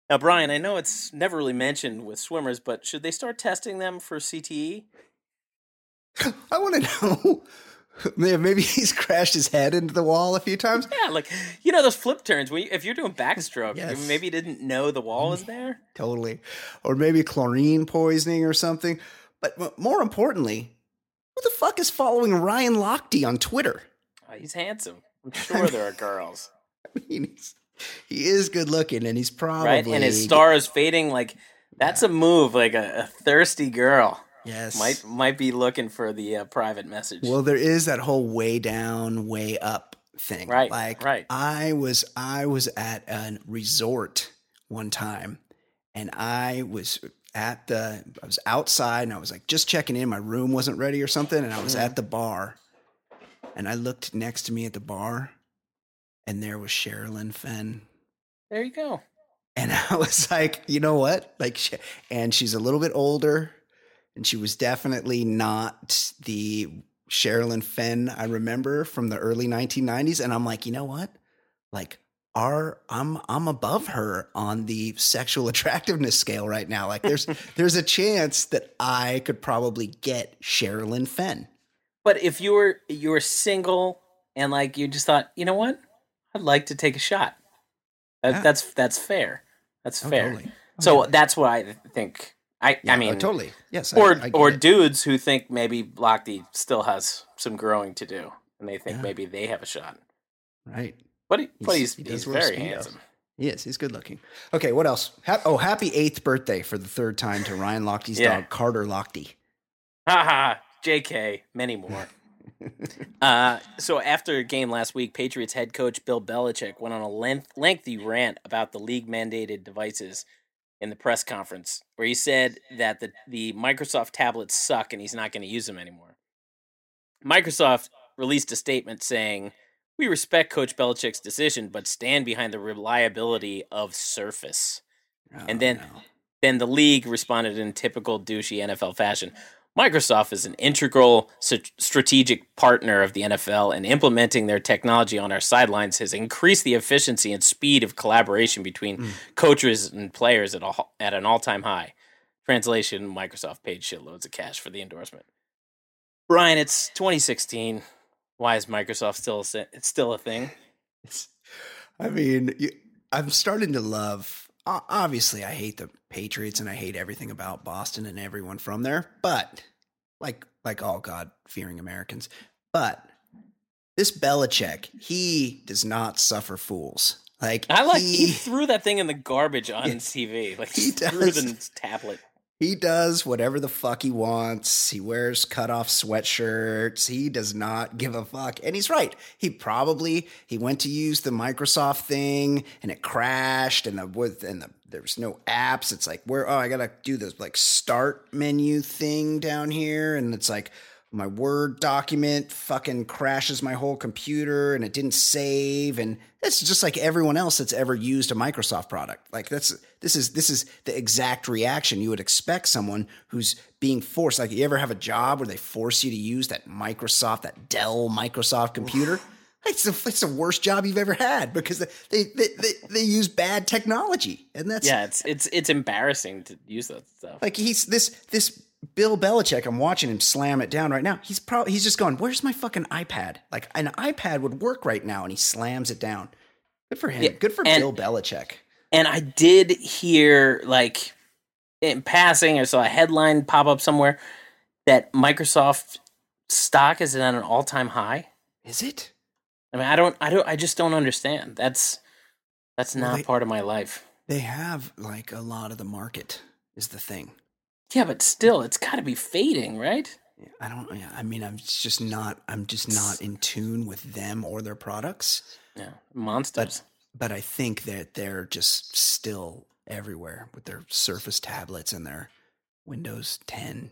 Now, Brian, I know it's never really mentioned with swimmers, but should they start testing them for? CTE? (laughs) I want to know. (laughs) Maybe maybe he's crashed his head into the wall a few times. Yeah, like you know those flip turns. When you, if you're doing backstroke, Yes. maybe you didn't know the wall was there. Totally. Or maybe chlorine poisoning or something. But more importantly, who the fuck is following Ryan Lochte on Twitter? Oh, he's handsome. I'm (laughs) sure there are girls, I mean, he's, (laughs) he is good looking and he's probably. right? And his star is fading. Like that's a move. Like a, a thirsty girl Yes. might might be looking for the uh, private message. Well, there is that whole way down, way up thing. Right, Like right. I was I was at a resort one time and I was at the I was outside and I was like just checking in. My room wasn't ready or something, and I was Mm-hmm. at the bar and I looked next to me at the bar and there was Sherilyn Fenn. there you go. And (laughs) I was like, you know what? Like, sh- and she's a little bit older, and she was definitely not the Sherilyn Fenn I remember from the early 1990s. And I'm like, you know what? Like, our I'm I'm above her on the sexual (laughs) attractiveness scale right now. Like, there's (laughs) there's a chance that I could probably get Sherilyn Fenn. But if you were you were single and like you just thought, you know what, I'd like to take a shot. That, Yeah. That's that's fair. That's Oh, fair. totally. Oh, so that's what I think. I Yeah, I mean, totally. Yes. Or I get or it. dudes who think maybe Lochte still has some growing to do, and they think maybe they have a shot. right. But he, but He's- he's, he he's, very handsome. Yes, he's good looking. Okay, what else? Ha- oh, happy eighth birthday for the third time to Ryan Lochte's dog, Carter Lochte. Ha ha. Jk. Many more. (laughs) Uh, so after a game last week, Patriots head coach Bill Belichick went on a length, lengthy rant about the league mandated devices in the press conference, where he said that the, the Microsoft tablets suck and he's not going to use them anymore. Microsoft released a statement saying, "We respect Coach Belichick's decision, but stand behind the reliability of Surface." And then- no. Then the league responded in typical douchey NFL fashion. Microsoft is an integral strategic partner of the NFL, and implementing their technology on our sidelines has increased the efficiency and speed of collaboration between Mm. coaches and players at, a, at an all time high. Translation Microsoft paid shitloads of cash for the endorsement. Brian, it's 2016. Why is Microsoft still a, it's still a thing? (laughs) I mean, you, I'm starting to love. Obviously, I hate the Patriots and I hate everything about Boston and everyone from there. But like, like all God fearing Americans, but this Belichick, he does not suffer fools. Like I like he, he, threw that thing in the garbage on Yeah, TV. Like he he threw does. the tablet. He does whatever the fuck he wants. He wears cut off sweatshirts. He does not give a fuck. And he's right. He probably he went to use the Microsoft thing and it crashed and the with and the there's no apps. It's like where oh I gotta do this like start menu thing down here and it's like my Word document fucking crashes my whole computer and it didn't save and it's just like everyone else that's ever used a Microsoft product. Like that's this is this is the exact reaction you would expect someone who's being forced. Like you ever have a job where they force you to use that Microsoft, that Dell Microsoft computer? (laughs) It's the, it's the worst job you've ever had because they they, they, they, they use bad technology and that's Yeah, it's it's it's embarrassing to use that stuff. like he's this this Bill Belichick. I'm watching him slam it down right now. He's probably he's just going, "Where's my fucking iPad?" Like an iPad would work right now, and he slams it down. Good for him. Yeah, Good for and- Bill Belichick. And I did hear like in passing, I saw a headline pop up somewhere that Microsoft stock is at an all time high. Is it? I mean, I don't, I don't, I just don't understand. That's that's Well, not they- part of my life. They have like a lot of the market. Is the thing. Yeah, but still, it's got to be fading, right? I don't. yeah, I mean, I'm just not. I'm just not in tune with them or their products. Yeah, monsters. But I think that they're just still everywhere with their Surface tablets and their Windows 10.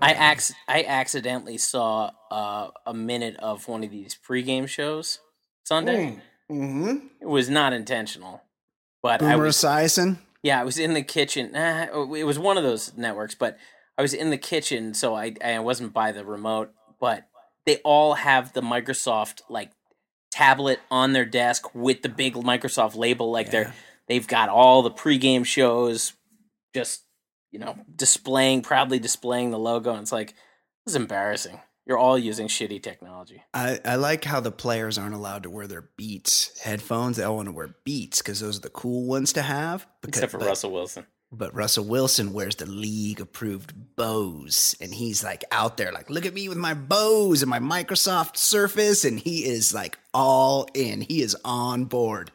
I ac- I accidentally saw uh, a minute of one of these pregame shows Sunday. Mm-hmm. It was not intentional, but I was Esiason. Yeah I was in the kitchen. Nah, it was one of those networks, but I was in the kitchen, so I I wasn't by the remote. But they all have the Microsoft like tablet on their desk with the big Microsoft label. Like Yeah. they're they've got all the pregame shows, just you know displaying proudly displaying the logo. And it's like it's embarrassing. You're all using shitty technology. I, I like how the players aren't allowed to wear their Beats headphones. They all want to wear Beats because those are the cool ones to have. Because, Except for but, Russell Wilson. But Russell Wilson wears the league approved Bose, and he's like out there, like, look at me with my Bose and my Microsoft Surface, and he is like all in. He is on board.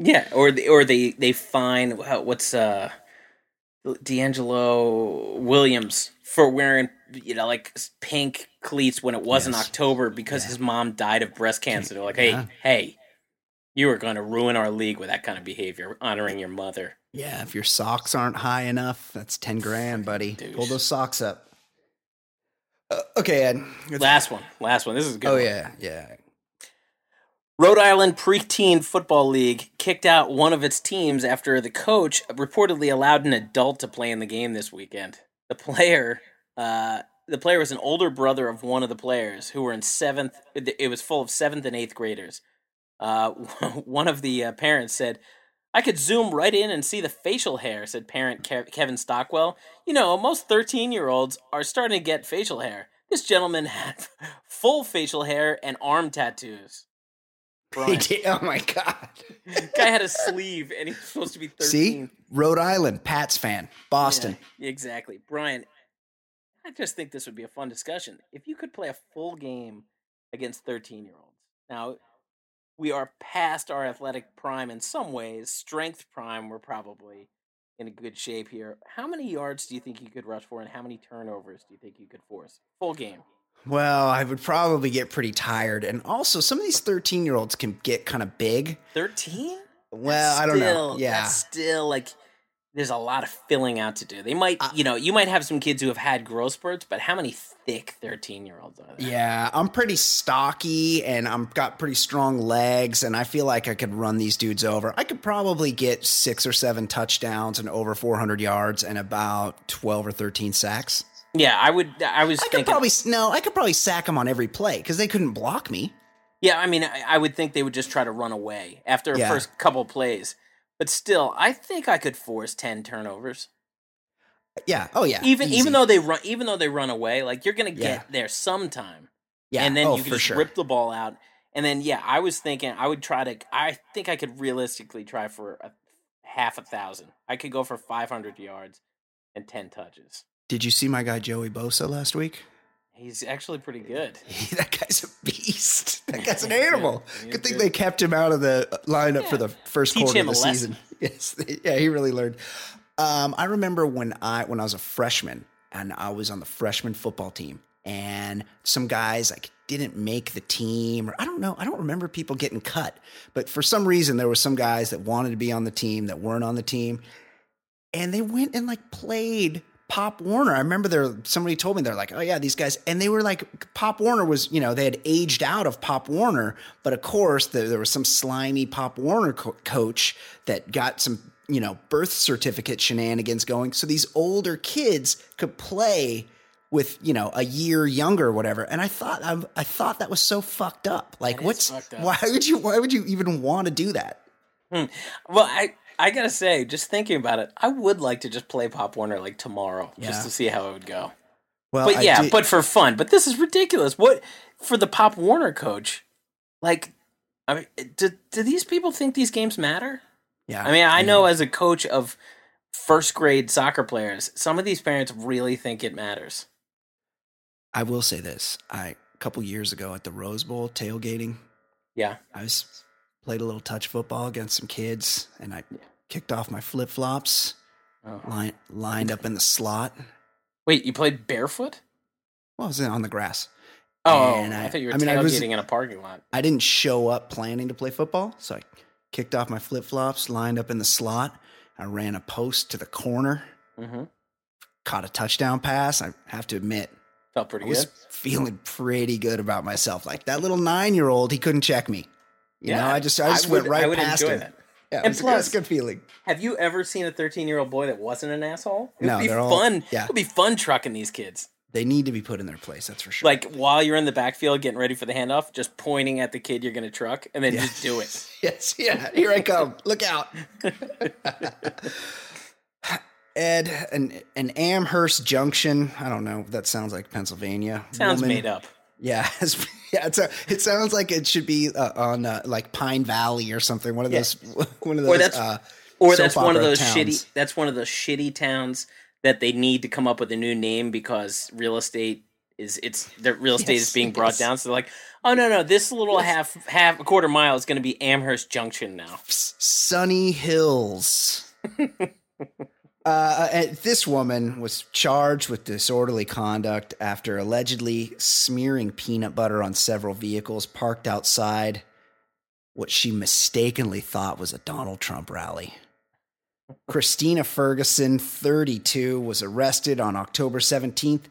Yeah, or the, or they they fine how- what's uh DeAngelo Williams for wearing you know like pink cleats when it wasn't Yes. October because Yeah. his mom died of breast cancer. They're like, hey, Yeah. hey, you are going to ruin our league with that kind of behavior, honoring your mother. Yeah, if your socks aren't high enough, that's 10 grand, buddy. Douche. Pull those socks up. Uh, okay, Ed. Last one, last one. This is good. Oh, one. yeah, yeah. Rhode Island Preteen Football League kicked out one of its teams after the coach reportedly allowed an adult to play in the game this weekend. The player, uh, the player was an older brother of one of the players who were in seventh. It was full of seventh and eighth graders. Uh, (laughs) one of the uh, parents said, "I could zoom right in and see the facial hair," said parent Kev- Kevin Stockwell. You know, most thirteen-year-olds are starting to get facial hair. This gentleman had (laughs) full facial hair and arm tattoos. (laughs) Did, oh, my God. Guy had a sleeve and he was supposed to be 13. See? Rhode Island, Pats fan, Boston. Yeah, exactly. Brian, I just think this would be a fun discussion. If you could play a full game against 13 year olds. Now, we are past our athletic prime in some ways. Strength prime, we're probably in a good shape here. How many yards do you think you could rush for, and how many turnovers do you think you could force? Full game. Well, I would probably get pretty tired. And also, some of these 13 year olds can get kind of big. 13? Well, I don't know. Yeah. Still like there's a lot of filling out to do. They might, Uh, you know, you might have some kids who have had growth spurts, but how many thick 13 year olds are there? Yeah, I'm pretty stocky and I'm got pretty strong legs, and I feel like I could run these dudes over. I could probably get six or seven touchdowns and over 400 yards and about 12 or 13 sacks. Yeah, I would. I was I could thinking. probably no, I could probably sack them on every play because they couldn't block me. yeah, I mean, I, I would think they would just try to run away after the Yeah. first couple plays. But still, I think I could force 10 turnovers. Yeah. Oh yeah. even easy. even though they run, even though they run away, like you're gonna get Yeah. there sometime. yeah, and then oh, you can just sure. rip the ball out. And then yeah, I was thinking I would try to. I think I could realistically try for a, half a thousand. I could go for 500 yards and 10 touches. Did you see my guy Joey Bosa last week? He's actually pretty good. (laughs) that guy's a beast. That guy's an (laughs) He is good. animal. Is Good thing good. they kept him out of the lineup for the first Teach quarter of the season. (laughs) Yes, yeah, he really learned. Um, I remember when I when I was a freshman and I was on the freshman football team, and some guys like didn't make the team, or I don't know. I don't remember people getting cut, but for some reason there were some guys that wanted to be on the team that weren't on the team, and they went and like played Pop Warner. I remember there somebody told me they're like, oh yeah, these guys, and they were like, Pop Warner was, you know, they had aged out of Pop Warner, but of course there, there was some slimy Pop Warner co- coach that got some, you know, birth certificate shenanigans going, so these older kids could play with you know a year younger or whatever. And i thought I, I thought that was so fucked up. Like That what's up. why would you why would you even want to do that? Hmm. Well, I I gotta say, just thinking about it, I would like to just play Pop Warner like tomorrow, Yeah. just to see how it would go. well but I yeah, did- but for fun. But this is ridiculous. What for the Pop Warner coach? Like, I mean, do do these people think these games matter? yeah I mean, I yeah. know as a coach of first grade soccer players, some of these parents really think it matters. I will say this. I a couple years ago at the Rose Bowl tailgating, Yeah. I was played a little touch football against some kids and I kicked off my flip flops, Oh. line, lined up in the slot. Wait, you played barefoot? Well, I was on the grass. Oh, And I, I- thought you were I mean, I tailgating was- in a parking lot. I didn't show up planning to play football, so I kicked off my flip flops, lined up in the slot. I ran a post to the corner, hmm caught a touchdown pass. I have to admit, Felt pretty I was good. feeling pretty good about myself. Like that little nine year old, he couldn't check me. You know, I just I just went would- right I would past him. that. Yeah, it And was, it plus- was a good feeling. Have you ever seen a 13 year old boy that wasn't an asshole? It would No, be they're all- fun. yeah. It would be fun trucking these kids. They need to be put in their place. That's for sure. Like while you're in the backfield getting ready for the handoff, just pointing at the kid you're going to truck and then Yeah. just do it. (laughs) yes, yeah. Here I come. Look out. (laughs) Ed, an an Amherst Junction. I don't know. That sounds like Pennsylvania. Sounds woman- made up. Yeah, (laughs) it's, yeah. It's a, it sounds like it should be uh, on uh, like Pine Valley or something. One of Yeah. those. (laughs) One of those. Or that's- uh, Or that's one of those towns. shitty that's one of those shitty towns that they need to come up with a new name because real estate is it's the real estate Yes, is being brought yes. down. So they're like, oh no no, this little half half a quarter mile is going to be Amherst Junction now. Sunny Hills. (laughs) uh, this woman was charged with disorderly conduct after allegedly smearing peanut butter on several vehicles parked outside what she mistakenly thought was a Donald Trump rally. Christina Ferguson, 32, was arrested on October 17th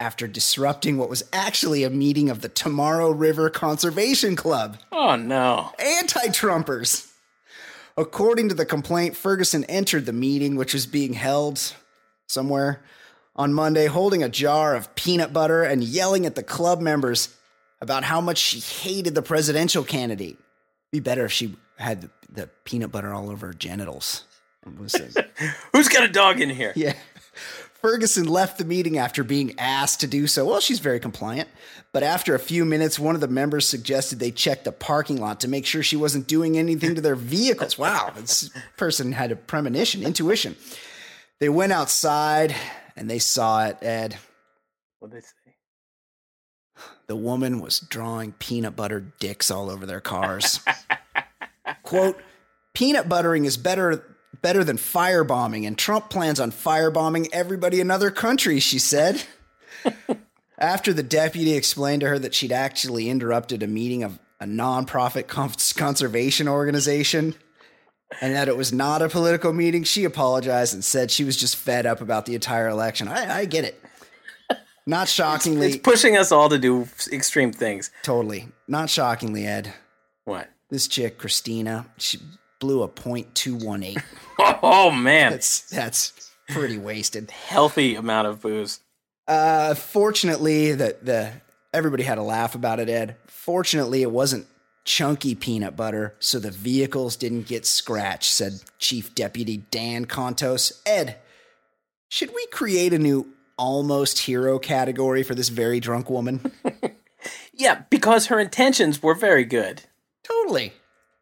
after disrupting what was actually a meeting of the Tomorrow River Conservation Club Oh no. anti Trumpers. According to the complaint, Ferguson entered the meeting, which was being held somewhere on Monday, holding a jar of peanut butter and yelling at the club members about how much she hated the presidential candidate. Be better if she had the, peanut butter all over her genitals. It was a- (laughs) Who's got a dog in here? yeah. Ferguson left the meeting after being asked to do so. Well, she's very compliant. But after a few minutes, one of the members suggested they check the parking lot to make sure she wasn't doing anything to their vehicles. Wow, this person had a premonition, intuition. They went outside and they saw it, Ed. What'd they say? The woman was drawing peanut butter dicks all over their cars. (laughs) Quote, peanut buttering is better better than firebombing, and Trump plans on firebombing everybody in other countries, she said. (laughs) After the deputy explained to her that she'd actually interrupted a meeting of a nonprofit cons- conservation organization, and that it was not a political meeting. She apologized and said she was just fed up about the entire election. I, I get it. Not shockingly, It's pushing us all to do extreme things. totally. Not shockingly, Ed. What? This chick, Christina, she blew a .218. (laughs) Oh man, That's that's pretty wasted. healthy amount of booze. Uh, fortunately, the the everybody had a laugh about it. Ed. Fortunately, it wasn't chunky peanut butter, so the vehicles didn't get scratched. Said Chief Deputy Dan Contos. Ed, should we create a new almost hero category for this very drunk woman? (laughs) Yeah, because her intentions were very good. totally.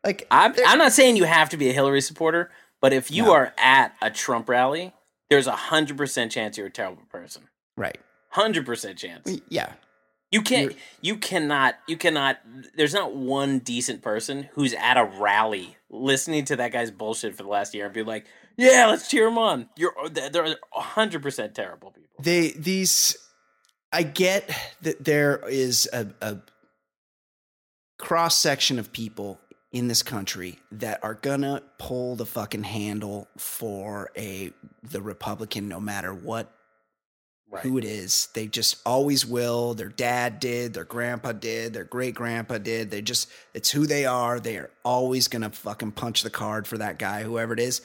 Like I'm, I'm not saying you have to be a Hillary supporter, but if you No. are at a Trump rally, there's a hundred percent chance you're a terrible person. right. Hundred percent chance. Yeah. You can't. You're- You cannot. You cannot. There's not one decent person who's at a rally listening to that guy's bullshit for the last year and be like, "Yeah, let's cheer him on." You're. They're hundred percent terrible people. they these i get that there is a, a cross section of people in this country that are gonna pull the fucking handle for a the republican no matter what who it is. They just always will. Their dad did their grandpa did their great grandpa did. They just it's who they are. They are always gonna fucking punch the card for that guy whoever it is.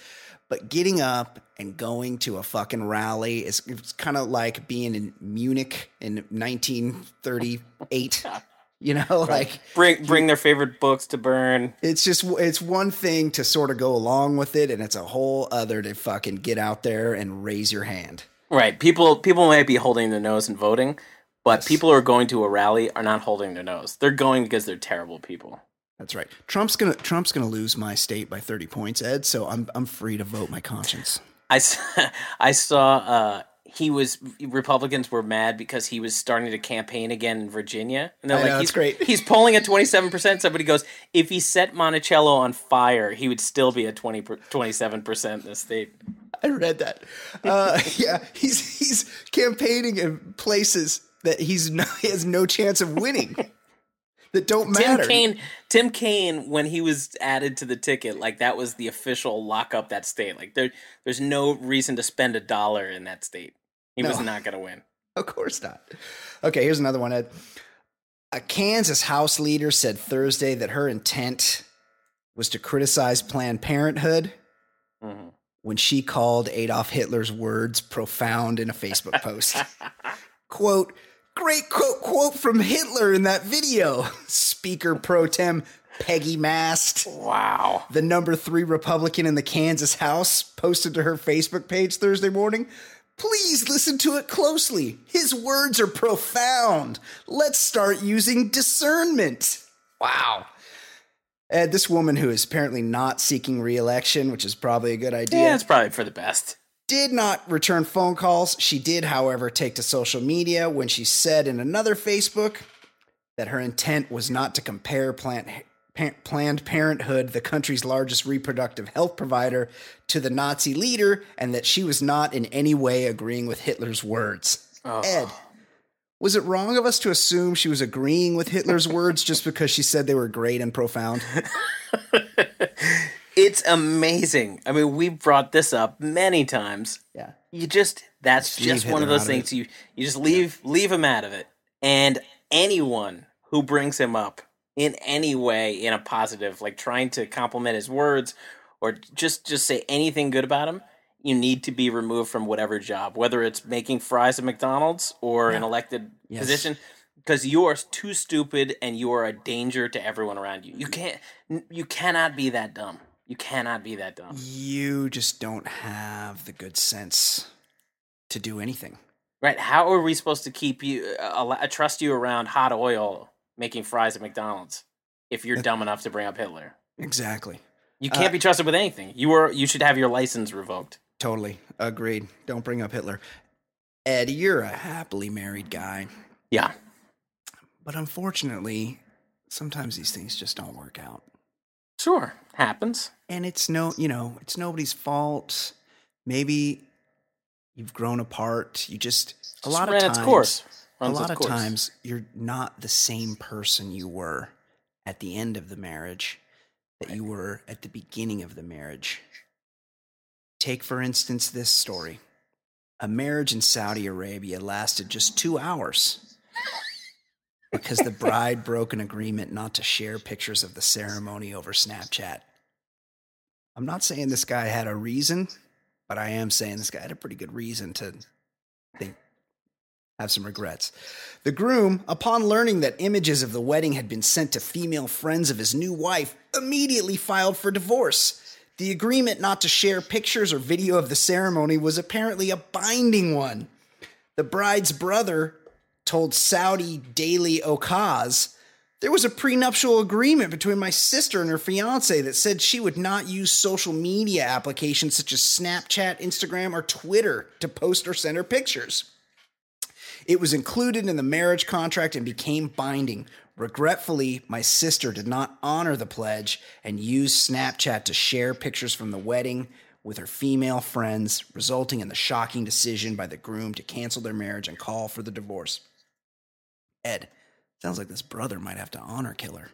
But getting up and going to a fucking rally is it's kind of like being in Munich in 1938. (laughs) You know, (laughs) like Bring bring their favorite books to burn. it's just it's one thing to sort of go along with it, and it's a whole other to fucking get out there and raise your hand. Right. People people might be holding their nose and voting, but people who are going to a rally are not holding their nose. They're going because they're terrible people. That's right. Trump's gonna Trump's gonna lose my state by 30 points, Ed. So I'm I'm free to vote my conscience. I, (laughs) I saw uh, he was Republicans were mad because he was starting to campaign again in Virginia, and they're I like, know, he's great. He's polling at twenty seven percent. Somebody goes, if he set Monticello on fire, he would still be at 27 percent in the state. I read that. Uh, (laughs) yeah, he's he's campaigning in places that he's no, he has no chance of winning. (laughs) that don't matter. Tim. Kaine, Tim Kaine, when he was added to the ticket, like that was the official lock up that state. Like there, there's no reason to spend a dollar in that state. He was not going to win. (laughs) Of course not. Okay, here's another one, Ed. A Kansas House leader said Thursday that her intent was to criticize Planned Parenthood Mhm. when she called Adolf Hitler's words profound in a Facebook post. (laughs) quote, great quote, quote from Hitler in that video. Speaker pro tem Peggy Mast, Wow. the number three Republican in the Kansas House, posted to her Facebook page Thursday morning. Please listen to it closely. His words are profound. Let's start using discernment. Wow. Ed, this woman who is apparently not seeking re-election, which is probably a good idea Yeah, it's probably for the best. did not return phone calls. She did, however, take to social media when she said in another Facebook that her intent was not to compare Plant, Pa- Planned Parenthood, the country's largest reproductive health provider, to the Nazi leader, and that she was not in any way agreeing with Hitler's words. Oh. Ed, was it wrong of us to assume she was agreeing with Hitler's (laughs) words just because she said they were great and profound? (laughs) It's amazing. I mean, we brought this up many times. Yeah. You just that's Just just one of those out of things you you just leave leave him out of it. And anyone who brings him up in any way in a positive, like trying to compliment his words or just just say anything good about him, you need to be removed from whatever job, whether it's making fries at McDonald's or an elected Yes. position because you are too stupid and you are a danger to everyone around you. You can't you cannot be that dumb. You cannot be that dumb. You just don't have the good sense to do anything. Right? How are we supposed to keep you uh, trust you around hot oil making fries at McDonald's if you're dumb enough to bring up Hitler? Exactly. You can't Uh, be trusted with anything. You are you should have your license revoked. Totally. Agreed. Don't bring up Hitler. Ed, you're a happily married guy. Yeah. But unfortunately, sometimes these things just don't work out. Sure. Happens. And it's no, you know, it's nobody's fault. Maybe you've grown apart. You just a lot Just of ran times course. a lot of course. times you're not the same person you were at the end of the marriage. that you were at the beginning of the marriage. Take, for instance, this story. A marriage in Saudi Arabia lasted just two hours because the bride broke an agreement not to share pictures of the ceremony over Snapchat. I'm not saying this guy had a reason, but I am saying this guy had a pretty good reason to think have some regrets. The groom, upon learning that images of the wedding had been sent to female friends of his new wife, immediately filed for divorce. The agreement not to share pictures or video of the ceremony was apparently a binding one. The bride's brother told Saudi Daily Okaz there was a prenuptial agreement between my sister and her fiance that said she would not use social media applications such as Snapchat, Instagram, or Twitter to post or send her pictures. It was included in the marriage contract and became binding. Regretfully, my sister did not honor the pledge and used Snapchat to share pictures from the wedding with her female friends, resulting in the shocking decision by the groom to cancel their marriage and call for the divorce. Ed, sounds like this brother might have to honor killer.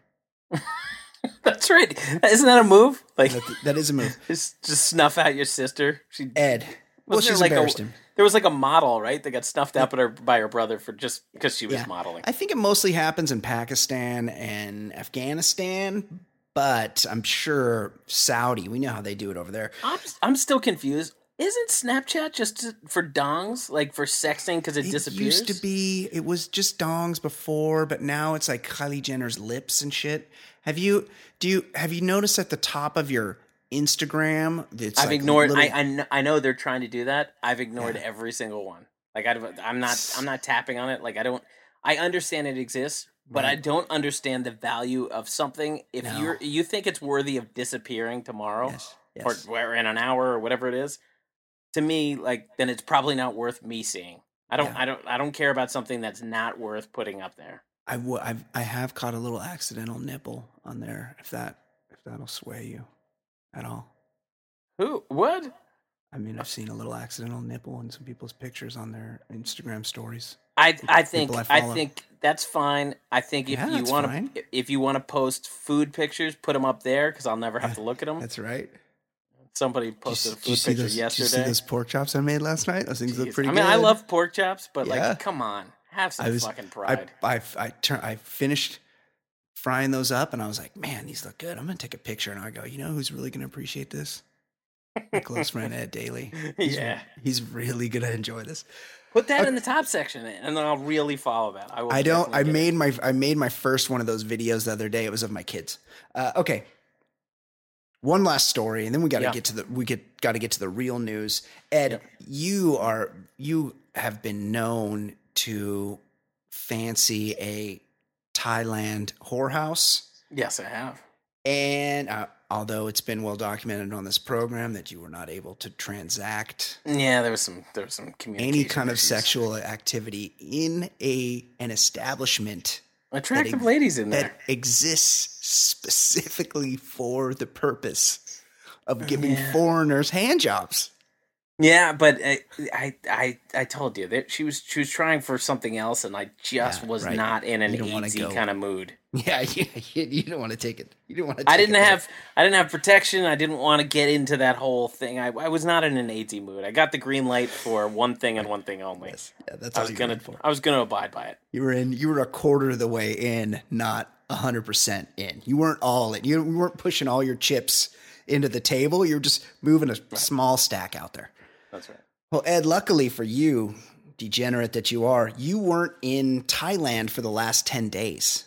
(laughs) That's right. Isn't that a move? Like That, that is a move. (laughs) just just snuff out your sister. She Ed, well, she's like embarrassed a, him. There was like a model, right? That got snuffed out by her, by her brother for just because she was Yeah. modeling. I think it mostly happens in Pakistan and Afghanistan, but I'm sure Saudi, we know how they do it over there. I'm I'm still confused. Isn't Snapchat just for dongs, like for sexting, because it, It disappears? used to be, it was just dongs before, but now it's like Kylie Jenner's lips and shit. Have you, do you, have you noticed at the top of your Instagram? It's I've like ignored. little- I, I kn- I know they're trying to do that. I've ignored Yeah. every single one. Like I, I'm not I'm not tapping on it. Like I don't. I understand it exists, but I don't understand the value of something. If No. you're you think it's worthy of disappearing tomorrow Yes, or yes. where in an hour or whatever it is, to me, like then it's probably not worth me seeing. I don't. Yeah. I don't. I don't care about something that's not worth putting up there. I w- I've, I have caught a little accidental nipple on there. If that, if that'll sway you at all. Who? What? I mean, I've seen a little accidental nipple in some people's pictures on their Instagram stories. I I think I I, think that's fine. I think if Yeah, you want to if you want to post food pictures, put them up there because I'll never have Yeah, to look at them. That's right. Somebody Did you, posted a s- did you food picture those? Did you see yesterday. those pork chops I made last night? Those things look pretty I mean, good. I love pork chops, but Yeah. like, come on, have some I was fucking I pride. I I, turn, I finished frying those up, and I was like, man, these look good. I'm gonna take a picture, and I go, you know, who's really gonna appreciate this? My close friend Ed Daly. (laughs) He's, yeah, he's really gonna enjoy this. put that in the top section, and then I'll really follow that. I. I don't. I get it. made my I made my first one of those videos the other day. It was of my kids. Uh, okay. One last story, and then we got to Yeah. get to the we get got to get to the real news. Ed, Yep. you are you have been known to fancy a Thailand whorehouse, Yes, I have. and uh, although it's been well documented on this program that you were not able to transact Yeah, there was some. There was some communication. any kind of sexual activity in a an establishment attractive ex- ladies in there. that exists specifically for the purpose of giving Yeah. foreigners hand jobs. Yeah, but I, I, I, I told you that she was she was trying for something else, and I just Yeah, was right. not in an easy kind of mood. (laughs) Yeah, you, you don't want to take it. You don't want to. I didn't have I didn't have protection. I didn't want to get into that whole thing. I, I was not in an easy mood. I got the green light for one thing and one thing only. Yes, yeah, that's I was gonna. I was gonna abide by it. You were in. You were a quarter of the way in, not hundred percent in. You weren't all in. You, you weren't pushing all your chips into the table. You were just moving a small stack out there. That's right. Well, Ed, luckily for you, degenerate that you are, you weren't in Thailand for the last 10 days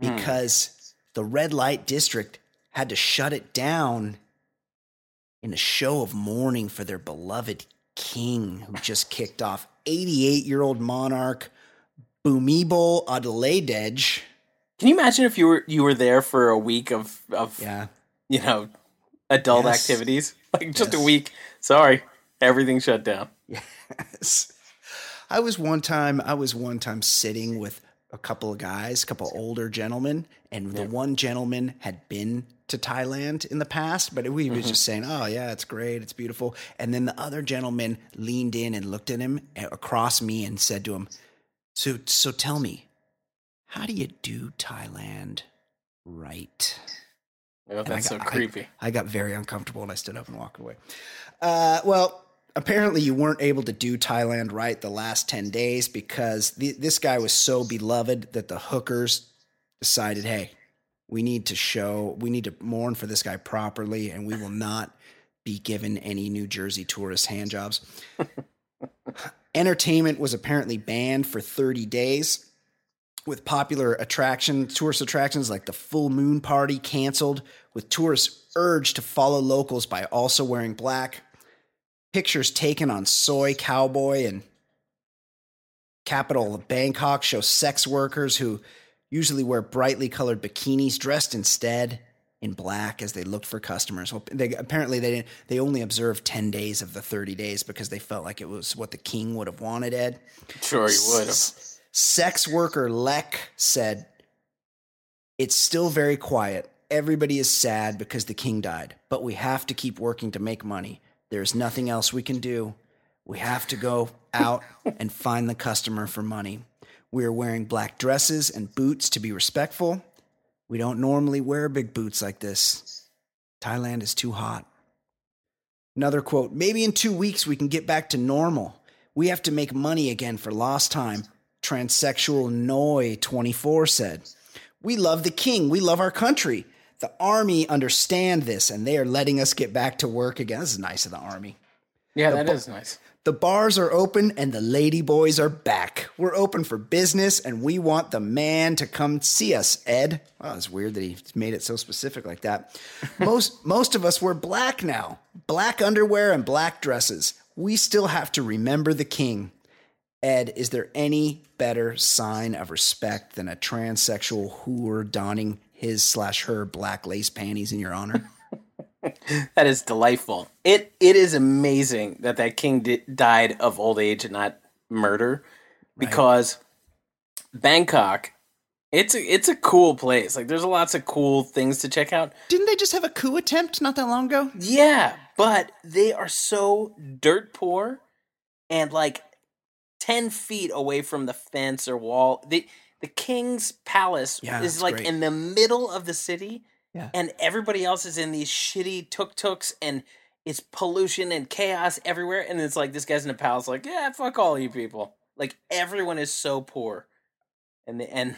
Hmm. because the red light district had to shut it down in a show of mourning for their beloved king who just kicked off 88 year old monarch Bhumibol Adulyadej. Can you imagine if you were you were there for a week of of Yeah. you know adult Yes. activities (laughs) like just a week? Sorry, everything shut down. Yes. I was one time I was one time sitting with a couple of guys, a couple of older gentlemen, and the one gentleman had been to Thailand in the past, but we was just saying, "Oh yeah, it's great, it's beautiful." And then the other gentleman leaned in and looked at him uh, across me and said to him, "So so tell me, how do you do Thailand right?" Oh, that's so got- I- creepy. I, got very uncomfortable and I stood up and walked away. Uh, well, apparently you weren't able to do Thailand right the last 10 days because the, this guy was so beloved that the hookers decided, hey, we need to show, we need to mourn for this guy properly and we will not be given any New Jersey tourist handjobs. (laughs) Entertainment was apparently banned for 30 days with popular attraction tourist attractions like the full moon party canceled with tourists urged to follow locals by also wearing black pictures taken on Soi Cowboy and capital of bangkok show sex workers who usually wear brightly colored bikinis dressed instead in black as they looked for customers Well, they, apparently they didn't, they only observed 10 days of the 30 days because they felt like it was what the king would have wanted ed Sure, he would have. Sex worker Lek said, It's still very quiet. Everybody is sad because the king died, but we have to keep working to make money. There's nothing else we can do. We have to go out (laughs) and find the customer for money. We are wearing black dresses and boots to be respectful. We don't normally wear big boots like this. Thailand is too hot. Another quote Maybe in two weeks we can get back to normal. We have to make money again for lost time. Transsexual Noi 24 said. We love the king. We love our country. The army understand this and they are letting us get back to work again. This is nice of the army. Yeah, that is nice. The bars are open and the lady boys are back. We're open for business and we want the man to come see us, Ed. Wow, it's weird that he made it so specific like that. (laughs) Most most of us wear black now. Black underwear and black dresses. We still have to remember the king. Ed, is there any better sign of respect than a transsexual whore donning his slash her black lace panties in your honor? (laughs) That is delightful. It it is amazing that that king di- died of old age and not murder, because Bangkok, it's a it's a cool place. Like there's lots of cool things to check out. Didn't they just have a coup attempt not that long ago? Yeah, but they are so dirt poor, and like ten feet away from the fence or wall. The the king's palace Yeah, is like great. in the middle of the city, Yeah. and everybody else is in these shitty tuk tuks and. It's pollution and chaos everywhere, and it's like this guy's in a palace, like yeah, fuck all you people. Like everyone is so poor, and the, and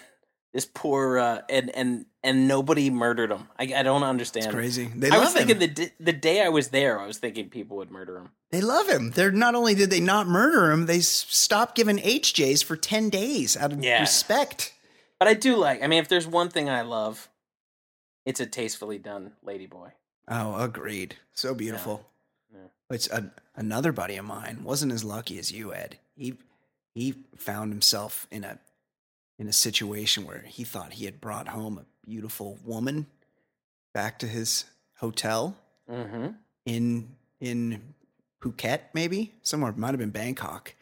this poor uh, and and and nobody murdered him. I, I don't understand. It's crazy. They I was thinking him. the the day I was there, I was thinking people would murder him. They love him. They're not only did they not murder him, they s- stopped giving HJs for 10 days out of Yeah. respect. But I do like. I mean, if there's one thing I love, it's a tastefully done ladyboy. Oh, agreed. So beautiful. Yeah. It's a, another buddy of mine wasn't as lucky as you, Ed. He he found himself in a in a situation where he thought he had brought home a beautiful woman back to his hotel Mm-hmm. in in Phuket, maybe somewhere. It might have been Bangkok.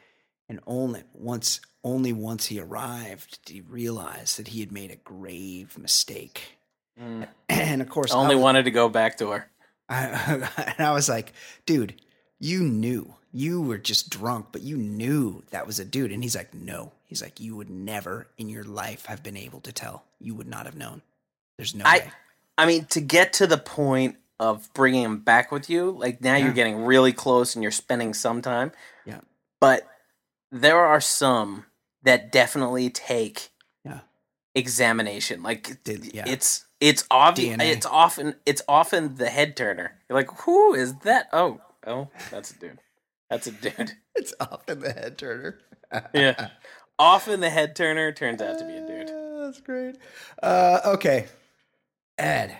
And only once, only once he arrived, did he realize that he had made a grave mistake. (clears throat) And of course, I Only was- wanted to go back to her. I, (laughs) and I was like, dude, you knew. You were just drunk, but you knew that was a dude. And he's like, no. He's like, you would never in your life have been able to tell. You would not have known. There's no I, way. I mean, to get to the point of bringing him back with you, like now Yeah. you're getting really close and you're spending some time. Yeah. But there are some that definitely take Yeah. examination. Like Did- yeah. it's it's obvious. It's often it's often the head turner. You're like, who is that? Oh, oh, that's a dude. That's a dude. (laughs) It's often the head turner. (laughs) Yeah. often the head turner turns out to be a dude. Ah, That's great. Uh, okay. Ed,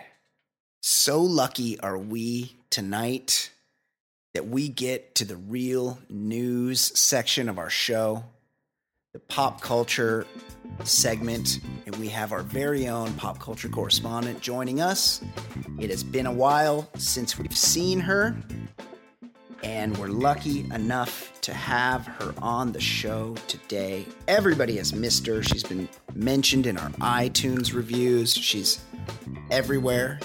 so lucky are we tonight that we get to the real news section of our show, the pop culture segment, and we have our very own pop culture correspondent joining us. It has been a while since we've seen her, and we're lucky enough to have her on the show today. Everybody has missed her. She's been mentioned in our iTunes reviews. She's everywhere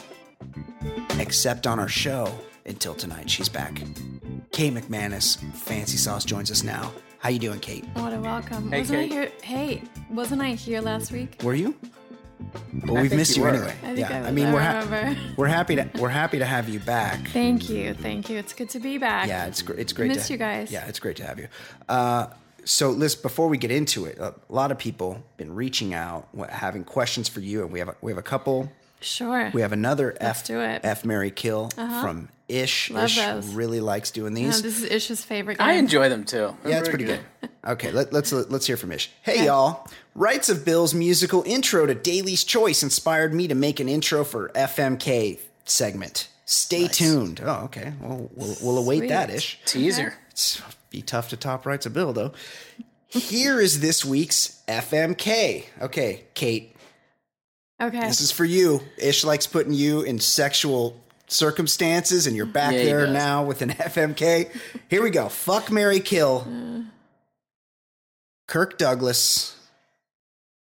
except on our show until tonight. She's back. Kate McManus, Fancy Sauce, joins us now. How you doing, Kate? What a welcome. Hey, wasn't Kate. I here? Hey, wasn't I here last week? Were you? Well, we've missed you you, anyway. I think yeah, I, was, I mean, we're ha- remember. we're happy to we're happy to have you back. Thank you, thank you. It's good to be back. Yeah, it's great. It's great. To miss to, you guys. Yeah, it's great to have you. Uh, so, Liz, before we get into it, a lot of people been reaching out, wh- having questions for you, and we have a, we have a couple. Sure. We have another Let's F do it. Uh-huh. F Mary Kill from Ish. Love Ish those. really likes doing Yeah, these. this is Ish's favorite game. I enjoy them too. They're Yeah, it's pretty good. Okay, let, let's let's hear from Ish. Hey y'all, Writes a Bill's musical intro to Daly's Choice inspired me to make an intro for FMK segment. Stay tuned. Oh, okay. Well, we'll, we'll await that Ish. Teaser. It's be tough to top Rights of Bill though. Here is this week's FMK. Okay, Kate, Okay. this is for you. Ish likes putting you in sexual circumstances, and you're back Yeah, there does. now with an (laughs) FMK. Here we go. Fuck Mary Kill. Uh. Kirk Douglas,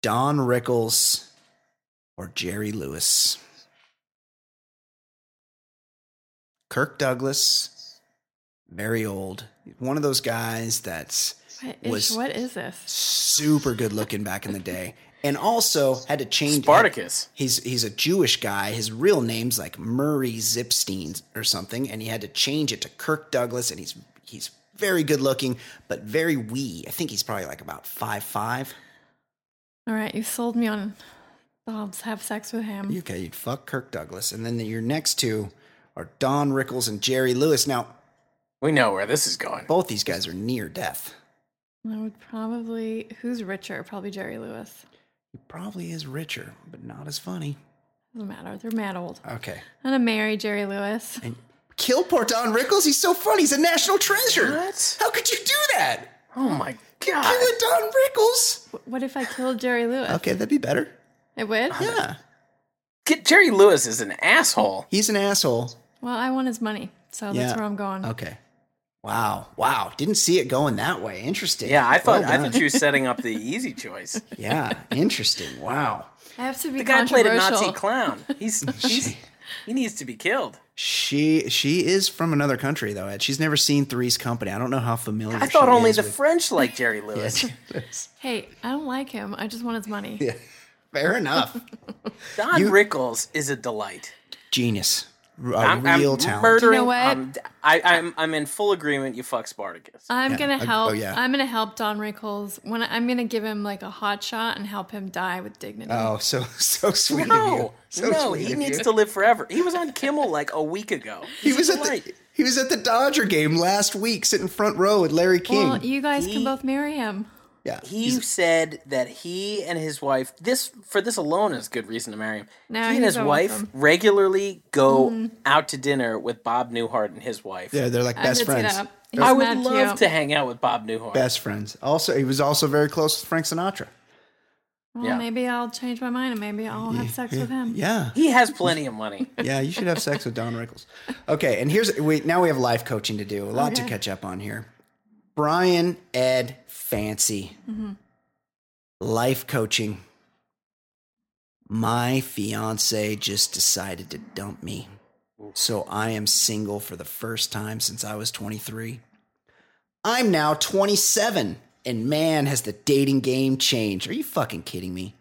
Don Rickles, or Jerry Lewis. Kirk Douglas, very old. One of those guys that's What, Ish, was- what is this? super good looking back in the day. And also had to change Spartacus. He's he's a Jewish guy. His real name's like Murray Zipstein or something, and he had to change it to Kirk Douglas. And he's he's very good looking, but very wee. I think he's probably like about five five. All right, you sold me on. I'll have sex with him. Okay, you'd fuck Kirk Douglas, and then your next two are Don Rickles and Jerry Lewis. Now We know where this is going. both these guys are near death. I would probably. Who's richer? Probably Jerry Lewis. He probably is richer, but not as funny. Doesn't matter. They're mad old. Okay. I'm gonna marry Jerry Lewis. And kill poor Don Rickles. He's so funny. He's a national treasure. What? How could you do that? Oh my god. Killing Don Rickles. Wh- What if I killed Jerry Lewis? Okay, that'd be better. It would. Yeah. Get Jerry Lewis is an asshole. He's an asshole. Well, I want his money, so Yeah. that's where I'm going. Okay. Wow. Wow. Didn't see it going that way. Interesting. Yeah, I thought Well I done. thought you were (laughs) setting up the easy choice. Yeah. Interesting. Wow. I have to be The guy played a Nazi clown. He's, (laughs) he's he needs to be killed. She she is from another country though. Ed. She's never seen Three's Company. I don't know how familiar. I thought she only is the with- French like (laughs) Jerry Lewis. (laughs) Hey, I don't like him. I just want his money. Yeah. Fair enough. Don You- Rickles is a delight. Genius. A I'm, real I'm talent. murdering. You know what? I'm, I, I'm I'm in full agreement. You fuck Spartacus. I'm Yeah. gonna Oh, help. yeah. I'm gonna help Don Rickles when I, I'm gonna give him like a hot shot and help him die with dignity. Oh, so so sweet of you. no, So no, sweet he of needs you. to live forever. He was on Kimmel like a week ago. He was at the he was at the Dodger game last week, sitting front row with Larry King. well, you guys He- can both marry him. Yeah, He he's- said that he and his wife this for this alone is good reason to marry him. No, he and his wife awesome. regularly go mm-hmm. out to dinner with Bob Newhart and his wife. they're they're like best did friends. I would love cute. to hang out with Bob Newhart. Best friends. Also, he was also very close with Frank Sinatra. Well, Yeah. maybe I'll change my mind and maybe I'll have sex with him. Yeah, He has plenty of money. (laughs) yeah. You should have sex with Don Rickles. Okay, and here's we now we have life coaching to do. A lot to catch up on here. Brian Ed Fancy. Mm-hmm. Life coaching. My fiance just decided to dump me. So I am single for the first time since I was 23. I'm now 27, and man, has the dating game changed. Are you fucking kidding me?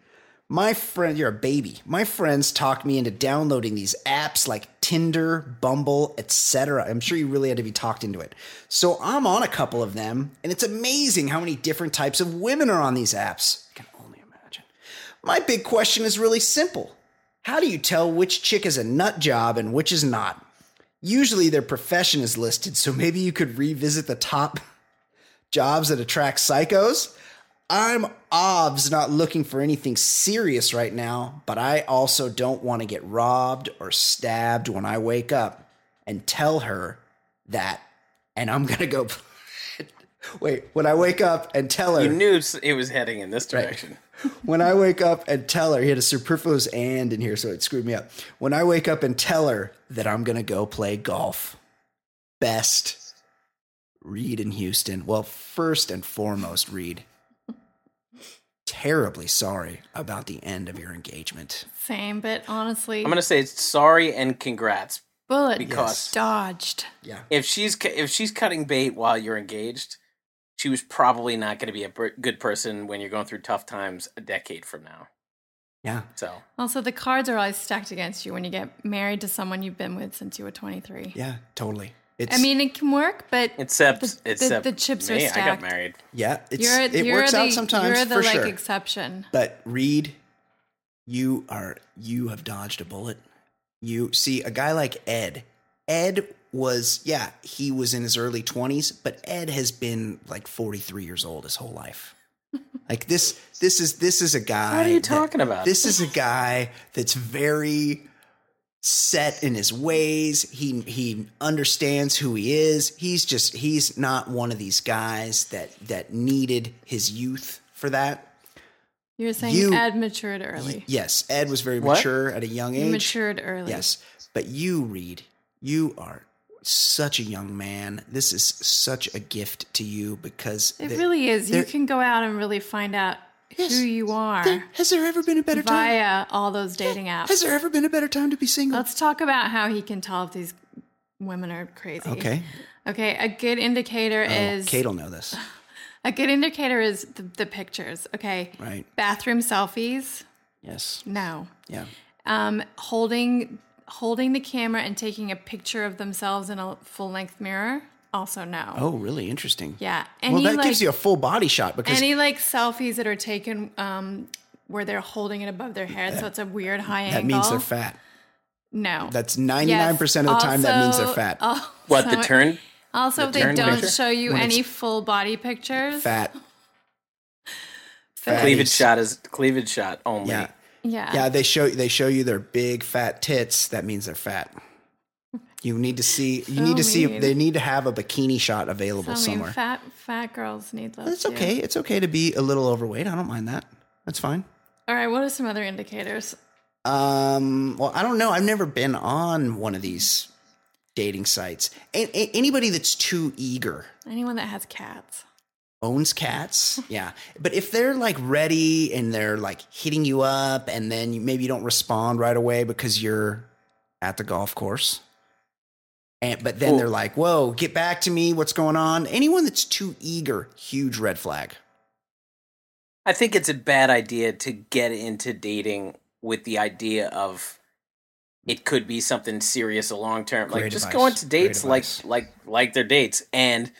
My friend, you're a baby. My friends talked me into downloading these apps like Tinder, Bumble, etc. I'm sure you really had to be talked into it. So I'm on a couple of them, and it's amazing how many different types of women are on these apps. I can only imagine. My big question is really simple. How do you tell which chick is a nut job and which is not? Usually their profession is listed, so maybe you could revisit the top (laughs) jobs that attract psychos. I'm obs not looking for anything serious right now, but I also don't want to get robbed or stabbed when I wake up and tell her that. And I'm going to go. (laughs) Wait, when I wake up and tell her. You knew it was heading in this direction. (laughs) when I wake up and tell her, he had a superfluous and in here, so it screwed me up. When I wake up and tell her that I'm going to go play golf, best Reed in Houston. Well, first and foremost, Reed, terribly sorry about the end of your engagement. Same, but honestly, I'm gonna say it's sorry and congrats bullet because dodged. Yeah. if she's if she's cutting bait while you're engaged, she was probably not going to be a good person when you're going through tough times a decade from now. Yeah. So Also, the cards are always stacked against you when you get married to someone you've been with since you were 23. Yeah, totally. It's I mean, it can work, but except the, the- except the, chips me, are I got stacked. married. yeah, it's You're, it you're works the, out sometimes You're the for like sure. exception. But Reed, you are you have dodged a bullet. You see a guy like Ed. Ed was yeah, he was in his early 20s, but Ed has been like 43 years old his whole life. (laughs) Like this this is this is a guy What are you that- talking about? This is a guy that's very set in his ways. He he understands who he is. He's just he's not one of these guys that that needed his youth for that. You're saying you- Ed matured early. Yes, Ed was very What? mature at a young He age. matured early. Yes, but you, Reed, you are such a young man. This is such a gift to you because It the- really is. You can go out and really find out Yes. who you are there- has there ever been a better time? via all those dating apps. Has there ever been a better time to be single? Let's talk about how he can tell if these women are crazy. okay, Okay. A good indicator oh, is Kate will know this, (laughs) a good indicator is the, the pictures. Okay. right? Bathroom selfies. Yes, No. yeah. Um, holding holding the camera and taking a picture of themselves in a full length mirror. Also no. Oh, really interesting. Yeah. Well, Any that like gives you a full body shot because any like selfies that are taken um, where they're holding it above their head, so it's a weird high that angle. That means they're fat. No. That's ninety nine percent of the time that means they're fat. oh, What the turn? Also, the if they turn don't picture? show you When any full body pictures. Fat. (laughs) Fat. Cleavage shot is cleavage shot only. Yeah. Yeah. Yeah, they show they show you their big fat tits. That means they're fat. You need to see. You So need to see. mean. They need to have a bikini shot available mean, somewhere. fat fat girls need those. It's too. okay. It's okay to be a little overweight. I don't mind that. That's fine. All right. What are some other indicators? Um. Well, I don't know. I've never been on one of these dating sites. A- a- anybody that's too eager Anyone that has cats. owns cats. (laughs) Yeah. But if they're like ready and they're like hitting you up and then you, maybe you don't respond right away because you're at the golf course. And, but then Well- they're like, whoa, get back to me. What's going on? Anyone that's too eager, huge red flag. I think it's a bad idea to get into dating with the idea of it could be something serious or long term. Like just advice. go into dates like like like their dates and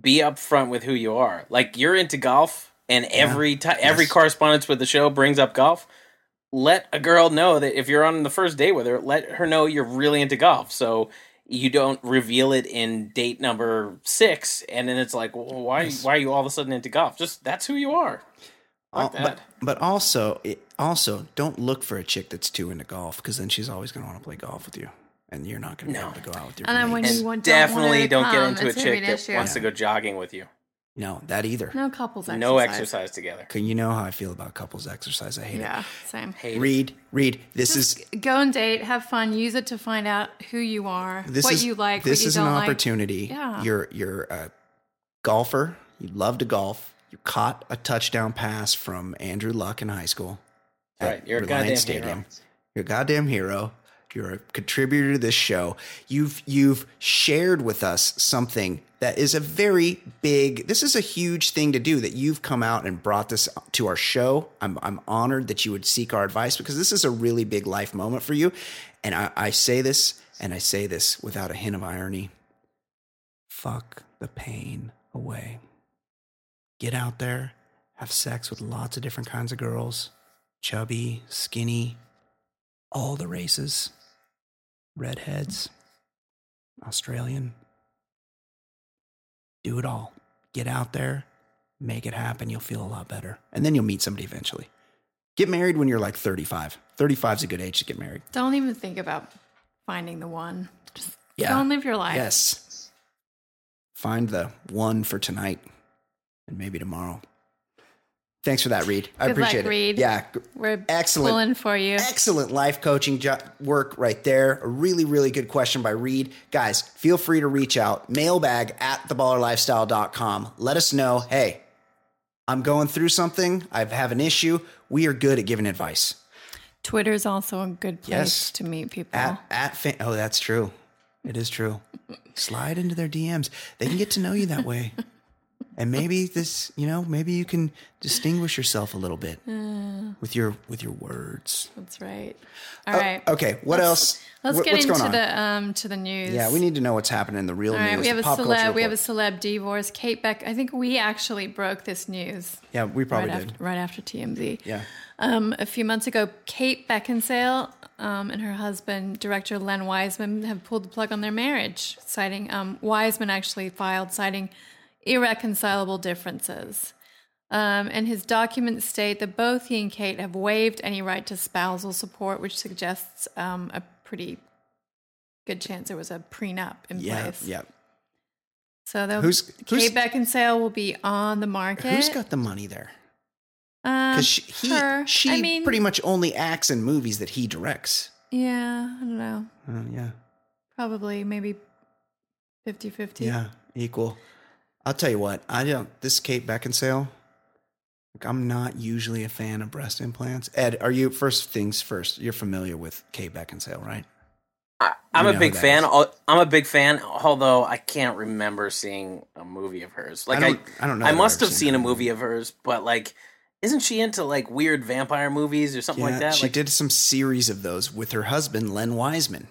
be upfront with who you are. Like you're into golf and every time every correspondence with the show brings up golf. Let a girl know that if you're on the first date with her, let her know you're really into golf. So you don't reveal it in date number six, and then it's like, well, why? Why are you all of a sudden into golf? Just that's who you are. Like Al- that. But, but also, it, also don't look for a chick that's too into golf because then she's always going to want to play golf with you, and you're not going to No. be able to go out with your. And then when you And want- don't want definitely don't get into a it's gonna be chick an that issue. wants to go jogging with you. No, that either. No couples exercise. No exercise together. 'Cause You know how I feel about couples exercise. I hate it. Yeah. Same. Hate it. it. Reed, Reed. This is Go and date. Have fun. Use it to find out who you are, this what is you like, This what you is don't an like. opportunity. Yeah. You're you're a golfer. You love to golf. You caught a touchdown pass from Andrew Luck in high school. at Right, you're a Reliance goddamn hero. You're a goddamn hero. You're a contributor to this show. You've you've shared with us something that is a very big. This is a huge thing to do. That you've come out and brought this to our show. I'm I'm honored that you would seek our advice because this is a really big life moment for you. And I, I say this and I say this without a hint of irony. Fuck the pain away. Get out there, have sex with lots of different kinds of girls, chubby, skinny, all the races, redheads, Australian. Do it all. Get out there, make it happen. You'll feel a lot better. And then you'll meet somebody eventually. Get married when you're like 35. 35 is a good age to get married. Don't even think about finding the one. Just Yeah. go and live your life. Yes. Find the one for tonight and maybe tomorrow. Thanks for that, Reed. I Good luck, appreciate it. Reed. Yeah. We're Excellent. pulling for you. Excellent life coaching jo- work right there. A really, really good question by Reed. Guys, feel free to reach out. Mailbag at theballerlifestyle.com. Let us know, hey, I'm going through something. I have an issue. We are good at giving advice. Twitter is also a good place Yes. to meet people. At, at oh, that's true. It is true. Slide into their DMs. They can get to know you that way. (laughs) and maybe this, you know, maybe you can distinguish yourself a little bit with your with your words. That's right. All right. Oh, Okay, what else? Let's What- get what's into going on? the um to the news. Yeah, we need to know what's happening in the real All news. right, we have a celeb. We have a celeb divorce. Kate Beck. I think we actually broke this news Yeah, we probably right did. after right after TMZ. Yeah. Um, a few months ago, Kate Beckinsale um, and her husband, director Len Wiseman, have pulled the plug on their marriage, citing um, Wiseman actually filed citing irreconcilable differences. Um, and his documents state that both he and Kate have waived any right to spousal support, which suggests um, a pretty good chance there was a prenup in Yeah, place. yeah. So they'll- Who's- who's- Kate Beckinsale will be on the market. Who's got the money there? um, Because she, he, she I mean, pretty much only acts in movies that he directs. Yeah, I don't know. Uh, yeah, Probably maybe 50 50. yeah, equal. I'll tell you what. I don't. This Kate Beckinsale. Like, I'm not usually a fan of breast implants. Ed, are you? First things first. You're familiar with Kate Beckinsale, right? I, I'm a big fan. is. I'm a big fan. Although I can't remember seeing a movie of hers. Like I, don't- I don't know I must have seen seen a movie of hers, but like, isn't she into like weird vampire movies or something like that? she like, did some series of those with her husband Len Wiseman.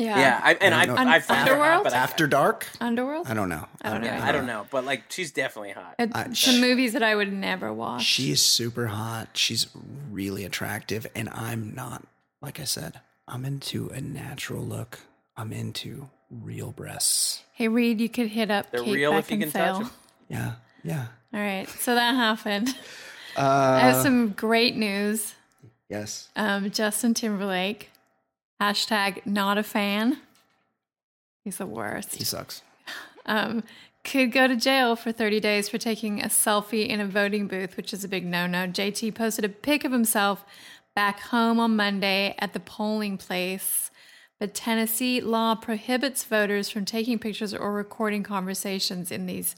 Yeah. Yeah, I, and I I, don't I, know. I find her hot, Underworld? but After Dark. Underworld? I don't know. I don't know. I don't know, but like, she's definitely hot. It's I- some movies that I would never watch. She is super hot. She's really attractive, and I'm not. Like I said, I'm into a natural look. I'm into real breasts. hey, Reed, you could hit up They're Kate real if you can touch Beckinsale. them. Yeah, yeah. All right. So that happened. I Uh, have some great news. yes. Um, Justin Timberlake, hashtag not a fan. He's the worst. He sucks. um, could go to jail for 30 days for taking a selfie in a voting booth, which is a big no no. JT posted a pic of himself back home on Monday at the polling place. But Tennessee law prohibits voters from taking pictures or recording conversations in these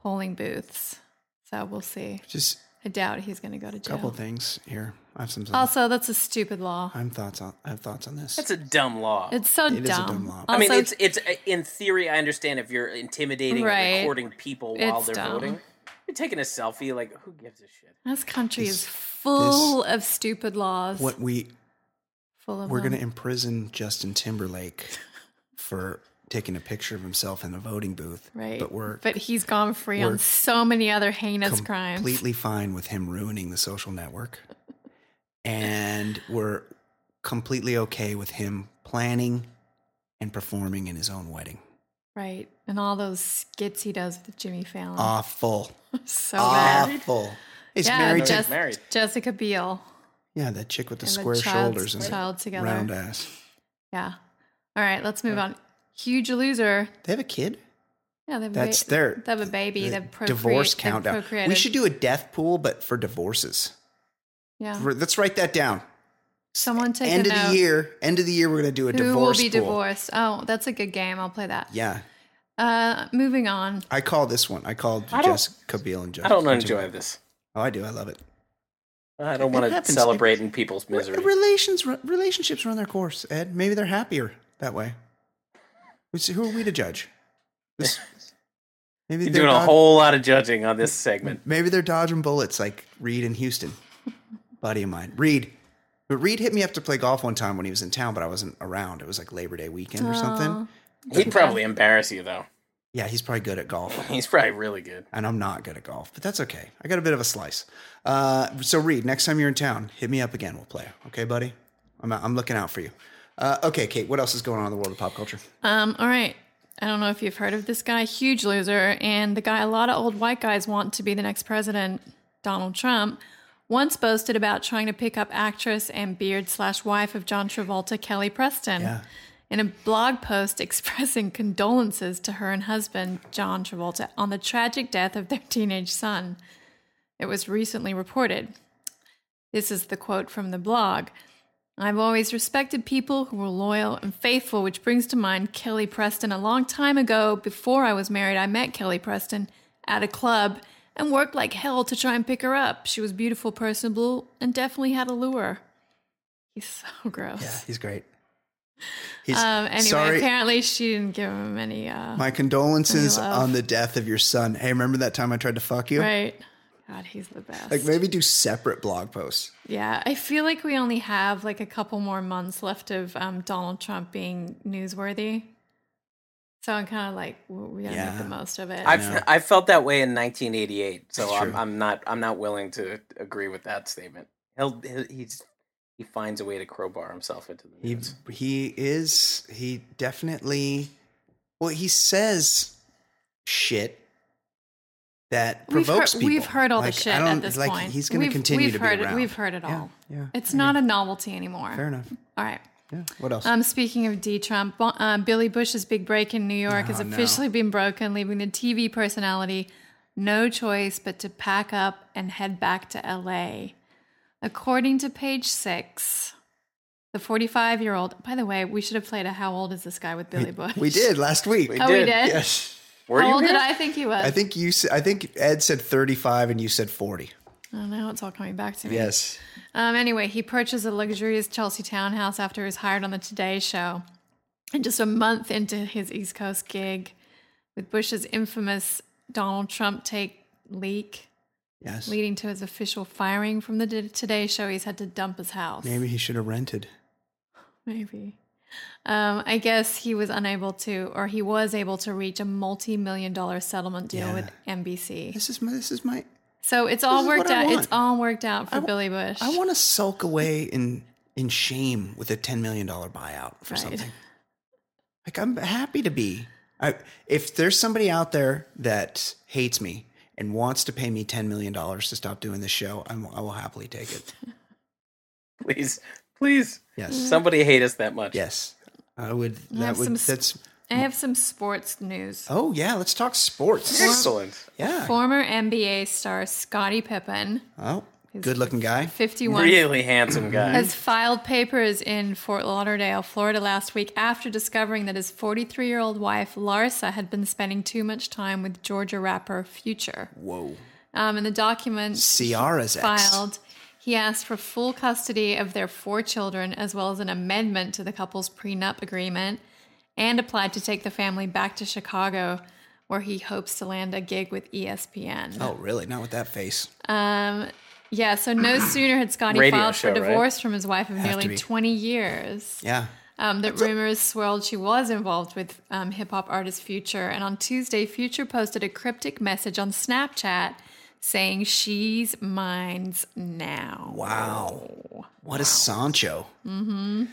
polling booths. So we'll see. Just I doubt he's going to go to a jail. couple things here. I have some. Also, that's a stupid law. I have thoughts on. I have thoughts on this. That's a dumb law. It's so dumb. It is a dumb. dumb law. I mean, it's it's uh, in theory. I understand if you're intimidating Right. or recording people while It's they're dumb. voting. You're taking a selfie. Like, who gives a shit? this country is full of stupid laws. what we Full of we're going to imprison Justin Timberlake for taking a picture of himself in a voting booth. Right. But we're but he's gone free on so many other heinous crimes. completely fine with him ruining the social network. (laughs) And we're completely okay with him planning and performing in his own wedding. Right. And all those skits he does with Jimmy Fallon. Awful. (laughs) so bad. Awful. He's Yeah, married Jess- to married. Jessica Biel. yeah, that chick with the And square child's- shoulders and child together. round ass. Yeah. All right, let's move on. Huge loser. They have a kid? Yeah, they have, That's a, their they have a baby. the They've procreate, divorce they've countdown. We should do a death pool, but for divorces. Yeah. Let's write that down. Someone take end a of note. the year. End of the year, we're gonna do a Who divorce will be pool. divorced? Oh, that's a good game. I'll play that. Yeah, Uh, moving on. I call this one. I called I don't- Jessica Biel and Jessica. I don't enjoy this. Oh, I do. I love it. I don't want to happens. celebrate in people's misery. Relations, relationships run their course. Ed, maybe they're happier that way. Who are we to judge? This, (laughs) maybe You're they're doing a whole lot of judging on this segment. Maybe they're dodging bullets like Reed in Houston, (laughs) buddy of mine. Reed, but Reed hit me up to play golf one time when he was in town, but I wasn't around. It was like Labor Day weekend or something. He'd probably embarrass you though. Yeah, he's probably good at golf. (laughs) He's probably really good. and I'm not good at golf, but that's okay. I got a bit of a slice. Uh, so, Reed, next time you're in town, hit me up again. We'll play. Okay, buddy? I'm, I'm looking out for you. Uh, okay, Kate, what else is going on in the world of pop culture? Um, all right. I don't know if you've heard of this guy, huge loser, and the guy a lot of old white guys want to be the next president, Donald Trump, once boasted about trying to pick up actress and beard slash wife of John Travolta, Kelly Preston. Yeah. In a blog post (laughs) expressing condolences to her and husband, John Travolta, on the tragic death of their teenage son. It was recently reported. This is the quote from the blog. I've always respected people who were loyal and faithful, which brings to mind Kelly Preston. A long time ago, before I was married, I met Kelly Preston at a club and worked like hell to try and pick her up. She was beautiful, personable, and definitely had a lure. He's so (laughs) gross. Yeah, he's great. He's Um, anyway, sorry. apparently she didn't give him any. Uh, My condolences Any on the death of your son. Hey, remember that time I tried to fuck you? right. God, he's the best. Like maybe do separate blog posts. Yeah, I feel like we only have like a couple more months left of um, Donald Trump being newsworthy. So I'm kind of like, we gotta Yeah. make the most of it. I've I felt that way in 1988, so I'm. I'm not I'm not willing to agree with that statement. He'll he's he finds a way to crowbar himself into the He he is he definitely well he says shit that we've heard, people. we've heard all Like, the shit I don't- at this like, point. He's going to We've- continue to heard be it. around. We've heard it all. Yeah, yeah. It's I not agree. a novelty anymore. fair enough. All right. Yeah. What else? Um, speaking of D. Trump, Bo- uh, Billy Bush's big break in New York has Oh, no. officially been broken, leaving the TV personality no choice but to pack up and head back to LA. According to page six, the 45 year old, by the way, we should have played a How Old is This Guy with Billy Bush. we did last week. We Oh, we did. did? Yes. Were How you old did? I think he was? I think you. I think Ed said thirty-five, and you said forty. Oh, now it's all coming back to me. Yes. Um, anyway, he purchased a luxurious Chelsea townhouse after he was hired on the Today Show. And just a month into his East Coast gig, with Bush's infamous Donald Trump take leak, Yes. leading to his official firing from the Today Show, he's had to dump his house. Maybe he should have rented. Maybe. Um, I guess he was unable to, or he was able to reach a multi-million dollar settlement deal Yeah. with NBC. This is my. This is my. So it's all worked out. It's all worked out for I w- Billy Bush. I want to sulk away in in shame with a ten million dollar buyout for Right. something. Like I'm happy to be. I, if there's somebody out there that hates me and wants to pay me ten million dollars to stop doing this show, I'm, I will happily take it. (laughs) (laughs) Please, please, Yes, somebody hate us that much. yes, I would. I That have would. some s- That's. I have some sports news. Oh yeah, let's talk sports. Excellent. Yeah. Former NBA star Scottie Pippen, Oh, good looking guy. 51, Really handsome guy. has filed papers in Fort Lauderdale, Florida last week after discovering that his 43 year old wife, Larsa, had been spending too much time with Georgia rapper Future. Whoa. Um, in the documents Ciara's ex. filed, he asked for full custody of their four children, as well as an amendment to the couple's prenup agreement, and applied to take the family back to Chicago, where he hopes to land a gig with ESPN. Oh really? Not with that face. Um, yeah, so no (clears throat) sooner had Scottie Radio filed for show, right? divorce from his wife of to nearly 20 years. Yeah. Um, that rumors swirled she was involved with um, hip hop artist Future. And on Tuesday, Future posted a cryptic message on Snapchat saying, She's mine's now. Wow. What a Sancho. Mm-hmm.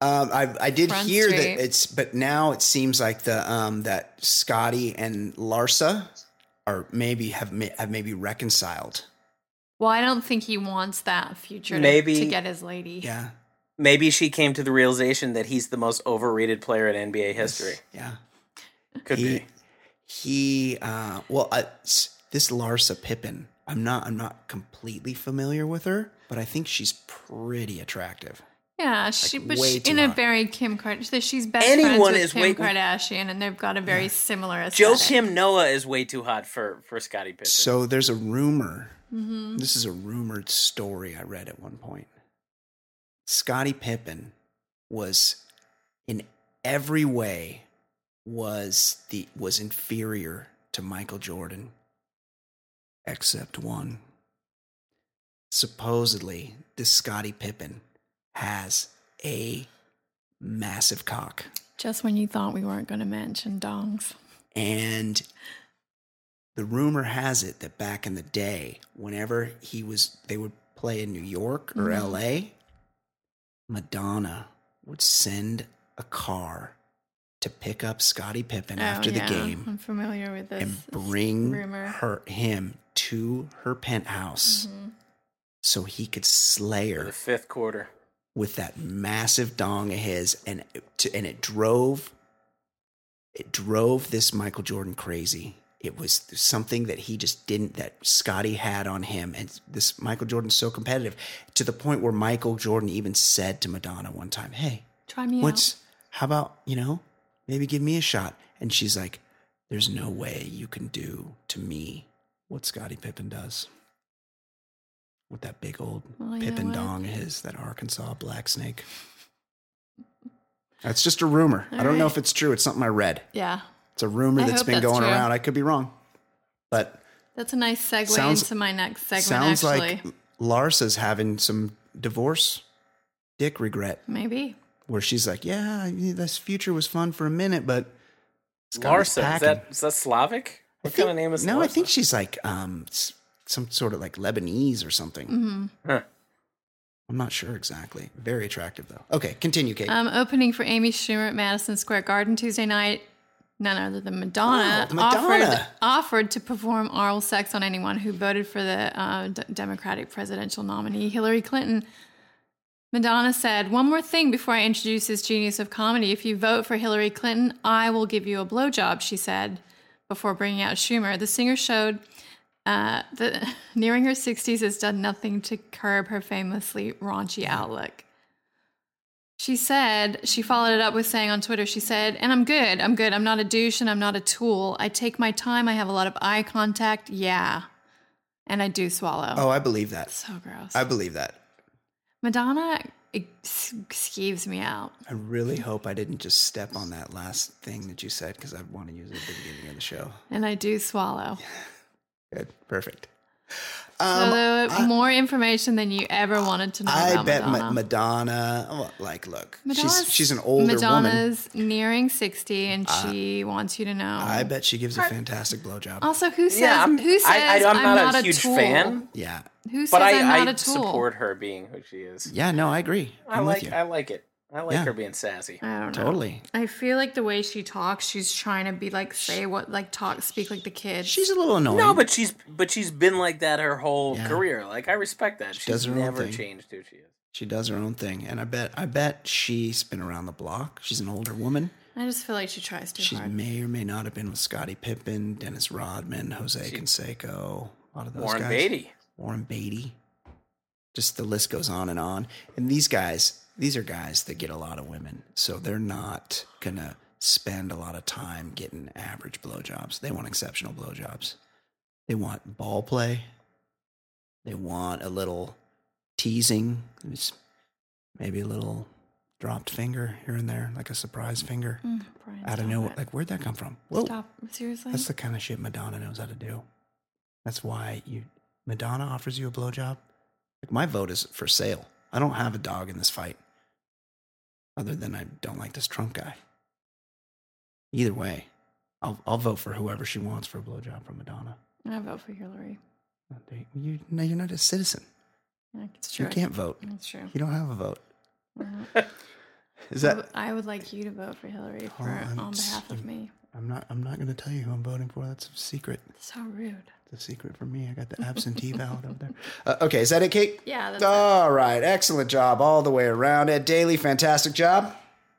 Um, I I did Front hear Street. that it's, but now it seems like the um that Scottie and Larsa are maybe have have maybe reconciled. Well, I don't think he wants that Future Maybe- to get his lady. Yeah. Maybe she came to the realization that he's the most overrated player in NBA history. Yeah. Could He be. he uh well uh, s- this Larsa Pippen. I'm not I'm not completely familiar with her, but I think she's pretty attractive. Yeah, she, but way she, too in a very Kim Kardashian. She's best Anyone friends with is Kim way- Kardashian, and they've got a very similar aesthetic. Joe Kim Noah is way too hot for for Scottie Pippen. So there's a rumor. Mm-hmm. This is a rumored story I read at one point. Scottie Pippen was in every way was the was inferior to Michael Jordan except one. Supposedly, this Scottie Pippen has a massive cock. Just when you thought we weren't going to mention dongs. And the rumor has it that back in the day, whenever he was, they would play in New York or Mm-hmm. LA, Madonna would send a car to pick up Scottie Pippen after Oh, the game I'm familiar with this. and bring rumor. her him to her penthouse Mm-hmm. so he could slay For her the fifth quarter. with that massive dong of his and to, and it drove it drove this Michael Jordan crazy. It was something that he just didn't that Scottie had on him and this Michael Jordan's so competitive to the point where Michael Jordan even said to Madonna one time, "Hey, Try me what's how about, you know, maybe give me a shot?" And she's like, "There's no way you can do to me what Scottie Pippen does." With that big old Well, Pippen what? dong of his, that Arkansas black snake. That's just a rumor. I don't know if it's true. It's something I read. Yeah. It's a rumor I that's been that's going true. around. I could be wrong, but That's a nice segue Sounds- into my next segment, sounds actually. like Larsa's having some divorce dick regret, Maybe. Where she's like, "Yeah, this future was fun for a minute, but it's got us Larsa, is that is that Slavic? I What think- kind of name is that? No, I think she's like um some sort of like Lebanese or something. hmm Huh. I'm not sure exactly. Very attractive though. Okay, continue, Kate. Um, opening for Amy Schumer at Madison Square Garden Tuesday night. None other than Madonna, Oh, Madonna. offered offered to perform oral sex on anyone who voted for the uh, D- Democratic presidential nominee Hillary Clinton. Madonna said, "One more thing before I introduce this genius of comedy. If you vote for Hillary Clinton, I will give you a blowjob." She said before bringing out Schumer. The singer showed uh, that (laughs) nearing her 60s has done nothing to curb her famously raunchy outlook. She said, she followed it up with saying on Twitter, she said, and I'm good. I'm good. I'm not a douche and I'm not a tool. I take my time. I have a lot of eye contact. Yeah. And I do swallow. oh, I believe that. So gross. I believe that. Madonna skeeves me out. I really hope I didn't just step on that last thing that you said because I want to use it at the beginning of the show. And I do swallow. Good, perfect. So Um, the- more information than you ever wanted to know I about bet Madonna. Madonna. Madonna oh, like, look, she's Madonna's- she's an older woman. Madonna's nearing 60 and she wants you to know. I bet she gives a fantastic blowjob. also, who says, Yeah, I'm- who says I- I- I'm I'm not a huge tool? fan. Yeah, Who says But I'm not I a tool? support her being who she is. yeah. No, I agree. I I'm like with you. I like it. I like Yeah. her being sassy. I don't know. Totally. I feel like the way she talks, she's trying to be like say what like talk speak like the kids. She's a little annoying. No, but she's but she's been like that her whole Yeah. career. Like I respect that. She's does her own never thing. changed who she is. she does her own thing, and I bet I bet she's been around the block. She's an older woman. I just feel like she tries too She hard. may or may not have been with Scottie Pippen, Dennis Rodman, Jose Canseco, a lot of those Warren guys. Beatty. Warren Beatty. Just the list goes on and on. And these guys, these are guys that get a lot of women. So they're not going to spend a lot of time getting average blowjobs. They want exceptional blowjobs. They want ball play. They want a little teasing, maybe a little dropped finger here and there, like a surprise finger. Mm, Brian, I don't know, it. like where'd that come from? Whoa. Stop. Seriously? That's the kind of shit Madonna knows how to do. That's why you Madonna offers you a blowjob. Like my vote is for sale. I don't have a dog in this fight. Other than I don't like this Trump guy. Either way, I'll I'll vote for whoever she wants for a blowjob from Madonna. I vote for Hillary. You no, you're not a citizen. Yeah, it's true. You can't vote. That's true. You don't have a vote. Mhm. (laughs) Is I that? would- I would like you to vote for Hillary for, I'm on behalf of me. I'm not. I'm not going to tell you who I'm voting for. That's a secret. So rude. It's a secret for me. I got the (laughs) absentee ballot over there. Uh, okay, is that it, Kate? Yeah, that's it. All right, excellent job all the way around. Ed Daly, fantastic job.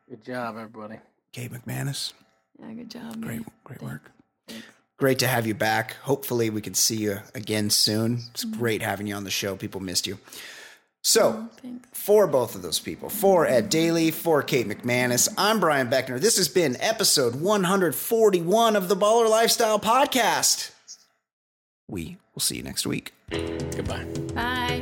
Good job, everybody. Kate McManus, Yeah, good job. great, man. great work. Great to have you back. Hopefully, we can see you again soon. It's great having you on the show. People missed you. So, Thanks. for both of those people, for Ed Daly, for Kate McManus, I'm Brian Beckner. This has been episode 141 of the Baller Lifestyle Podcast. We will see you next week. Goodbye. Bye.